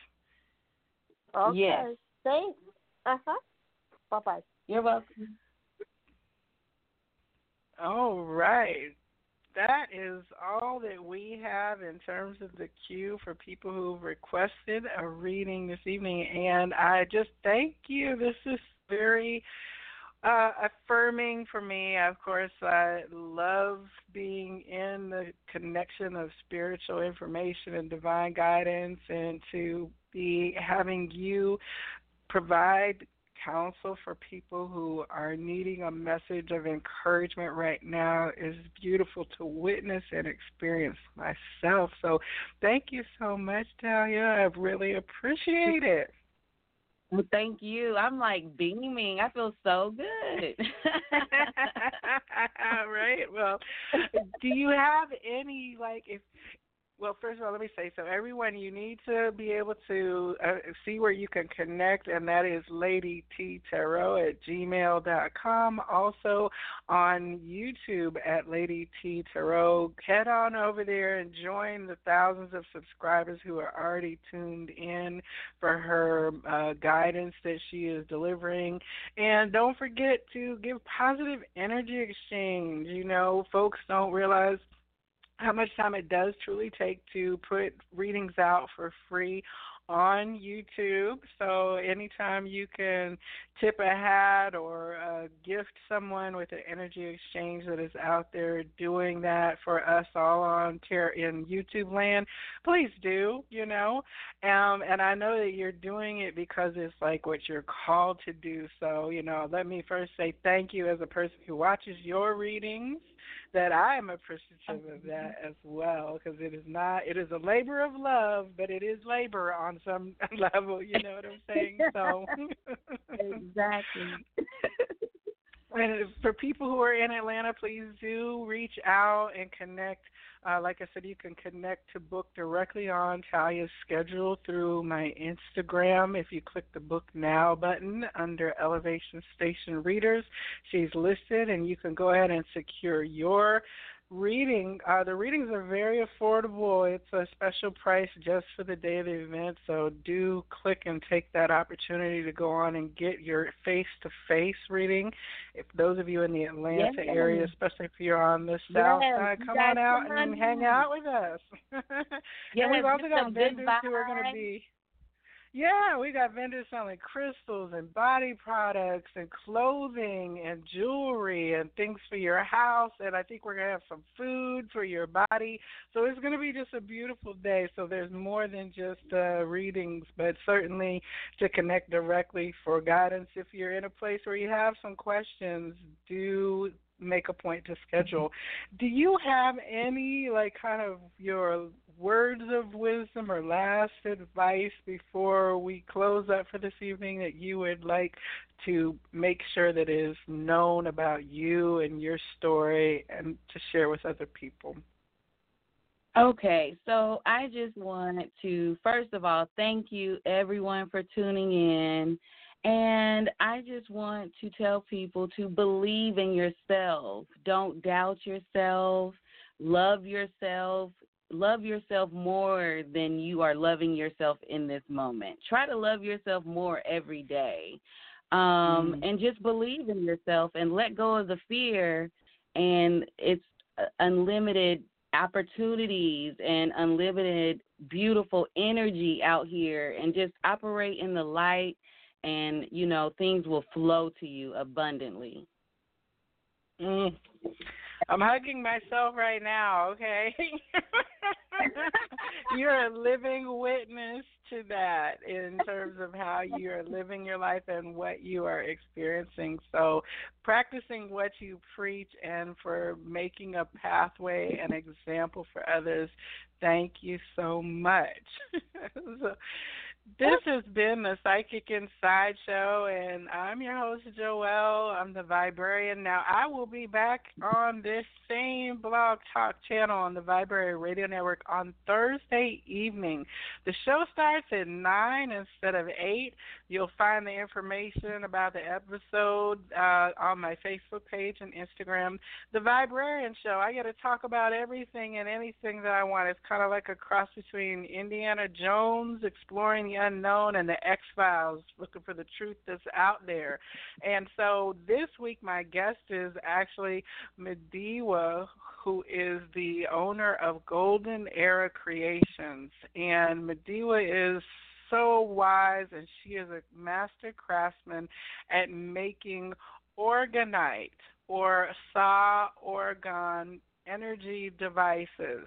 Okay.
Yes.
Thanks. Uh huh. Bye bye.
You're welcome.
All right. That is all that we have in terms of the queue for people who've requested a reading this evening. And I just thank you. This is very uh, affirming for me. Of course, I love being in the connection of spiritual information and divine guidance, and to be having you provide counsel for people who are needing a message of encouragement right now is beautiful to witness and experience myself. So thank you so much, Talia. I really appreciate it.
Well, thank you. I'm like beaming. I feel so good.
All right. Well, do you have any like if well, first of all, let me say so. Everyone, you need to be able to uh, see where you can connect, and that is Lady T Tarot at gmail.com. Also on YouTube at Lady T Tarot. Head on over there and join the thousands of subscribers who are already tuned in for her uh, guidance that she is delivering. And don't forget to give positive energy exchange. You know, folks don't realize how much time it does truly take to put readings out for free on YouTube. So anytime you can tip a hat or uh, gift someone with an energy exchange that is out there doing that for us all on ter- in YouTube land, please do. You know, um, and I know that you're doing it because it's like what you're called to do. So you know, let me first say thank you as a person who watches your readings that I am appreciative of that as well because it is not it is a labor of love, but it is labor on some level. You know what I'm saying? So
exactly.
And for people who are in Atlanta, please do reach out and connect. Uh, like I said, you can connect to book directly on Talia's schedule through my Instagram. If you click the Book Now button under Elevation Station Readers, she's listed, and you can go ahead and secure your reading. Uh, the readings are very affordable. It's a special price just for the day of the event, so do click and take that opportunity to go on and get your face-to-face reading. If those of you in the Atlanta
Yes.
area, especially if you're on the south
Yes,
side, come on out
come
and
on
hang
out.
out with us.
Yes,
and we've also got vendors who are going to be yeah, we got vendors selling crystals and body products and clothing and jewelry and things for your house. And I think we're going to have some food for your body. So it's going to be just a beautiful day. So there's more than just uh, readings, but certainly to connect directly for guidance. If you're in a place where you have some questions, do make a point to schedule. Do you have any like kind of your words of wisdom or last advice before we close up for this evening that you would like to make sure that is known about you and your story and to share with other people?
Okay, so I just want to first of all thank you everyone for tuning in. And I just want to tell people to believe in yourself. Don't doubt yourself. Love yourself. Love yourself more than you are loving yourself in this moment. Try to love yourself more every day. Um, mm. And just believe in yourself and let go of the fear. And it's uh, unlimited opportunities and unlimited beautiful energy out here and just operate in the light and you know things will flow to you abundantly
mm. i'm hugging myself right now okay you're a living witness to that in terms of how you are living your life and what you are experiencing. So, practicing what you preach and for making a pathway and example for others. Thank you so much. so, this has been the Psychic Inside Show, and I'm your host, Joelle. I'm the Viberarian. Now, I will be back on this same blog talk channel on the Viberary Radio Network on Thursday evening. The show starts at 9 instead of 8. You'll find the information about the episode uh, on my Facebook page and Instagram. The Viberarian Show, I get to talk about everything and anything that I want. It's kind of like a cross between Indiana Jones exploring unknown and the X Files, looking for the truth that's out there. And so this week, my guest is actually Mediwa, who is the owner of Golden Era Creations. And Mediwa is so wise, and she is a master craftsman at making orgonite or saw orgone energy devices.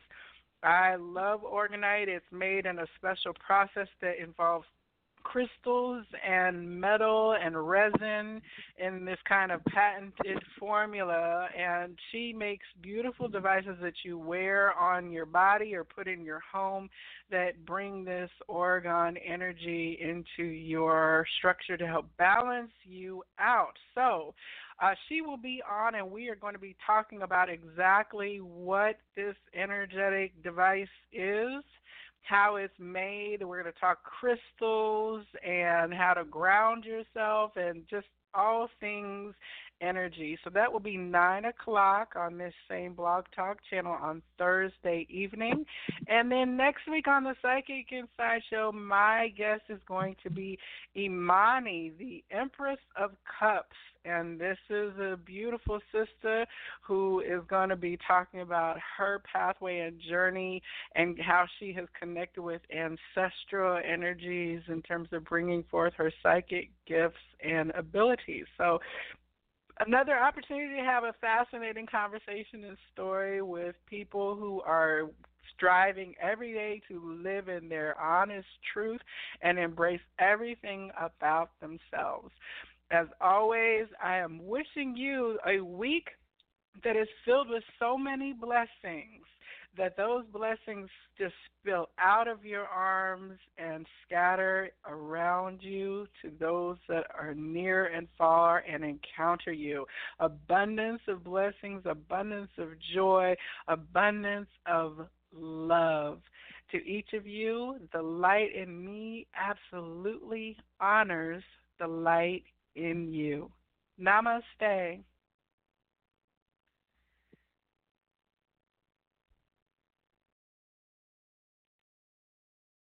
I love orgonite. It's made in a special process that involves crystals and metal and resin in this kind of patented formula and she makes beautiful devices that you wear on your body or put in your home that bring this orgone energy into your structure to help balance you out so uh, she will be on, and we are going to be talking about exactly what this energetic device is how it's made. We're going to talk crystals and how to ground yourself and just all things energy. So that will be 9 o'clock on this same Blog Talk channel on Thursday evening. And then next week on the Psychic Inside Show, my guest is going to be Imani, the Empress of Cups. And this is a beautiful sister who is going to be talking about her pathway and journey and how she has connected with ancestral energies in terms of bringing forth her psychic gifts and abilities. So another opportunity to have a fascinating conversation and story with people who are striving every day to live in their honest truth and embrace everything about themselves. As always, I am wishing you a week that is filled with so many blessings that those blessings just spill out of your arms and scatter around you to those that are near and far and encounter you. Abundance of blessings, abundance of joy, abundance of love. To each of you, the light in me absolutely honors the light in you. Namaste.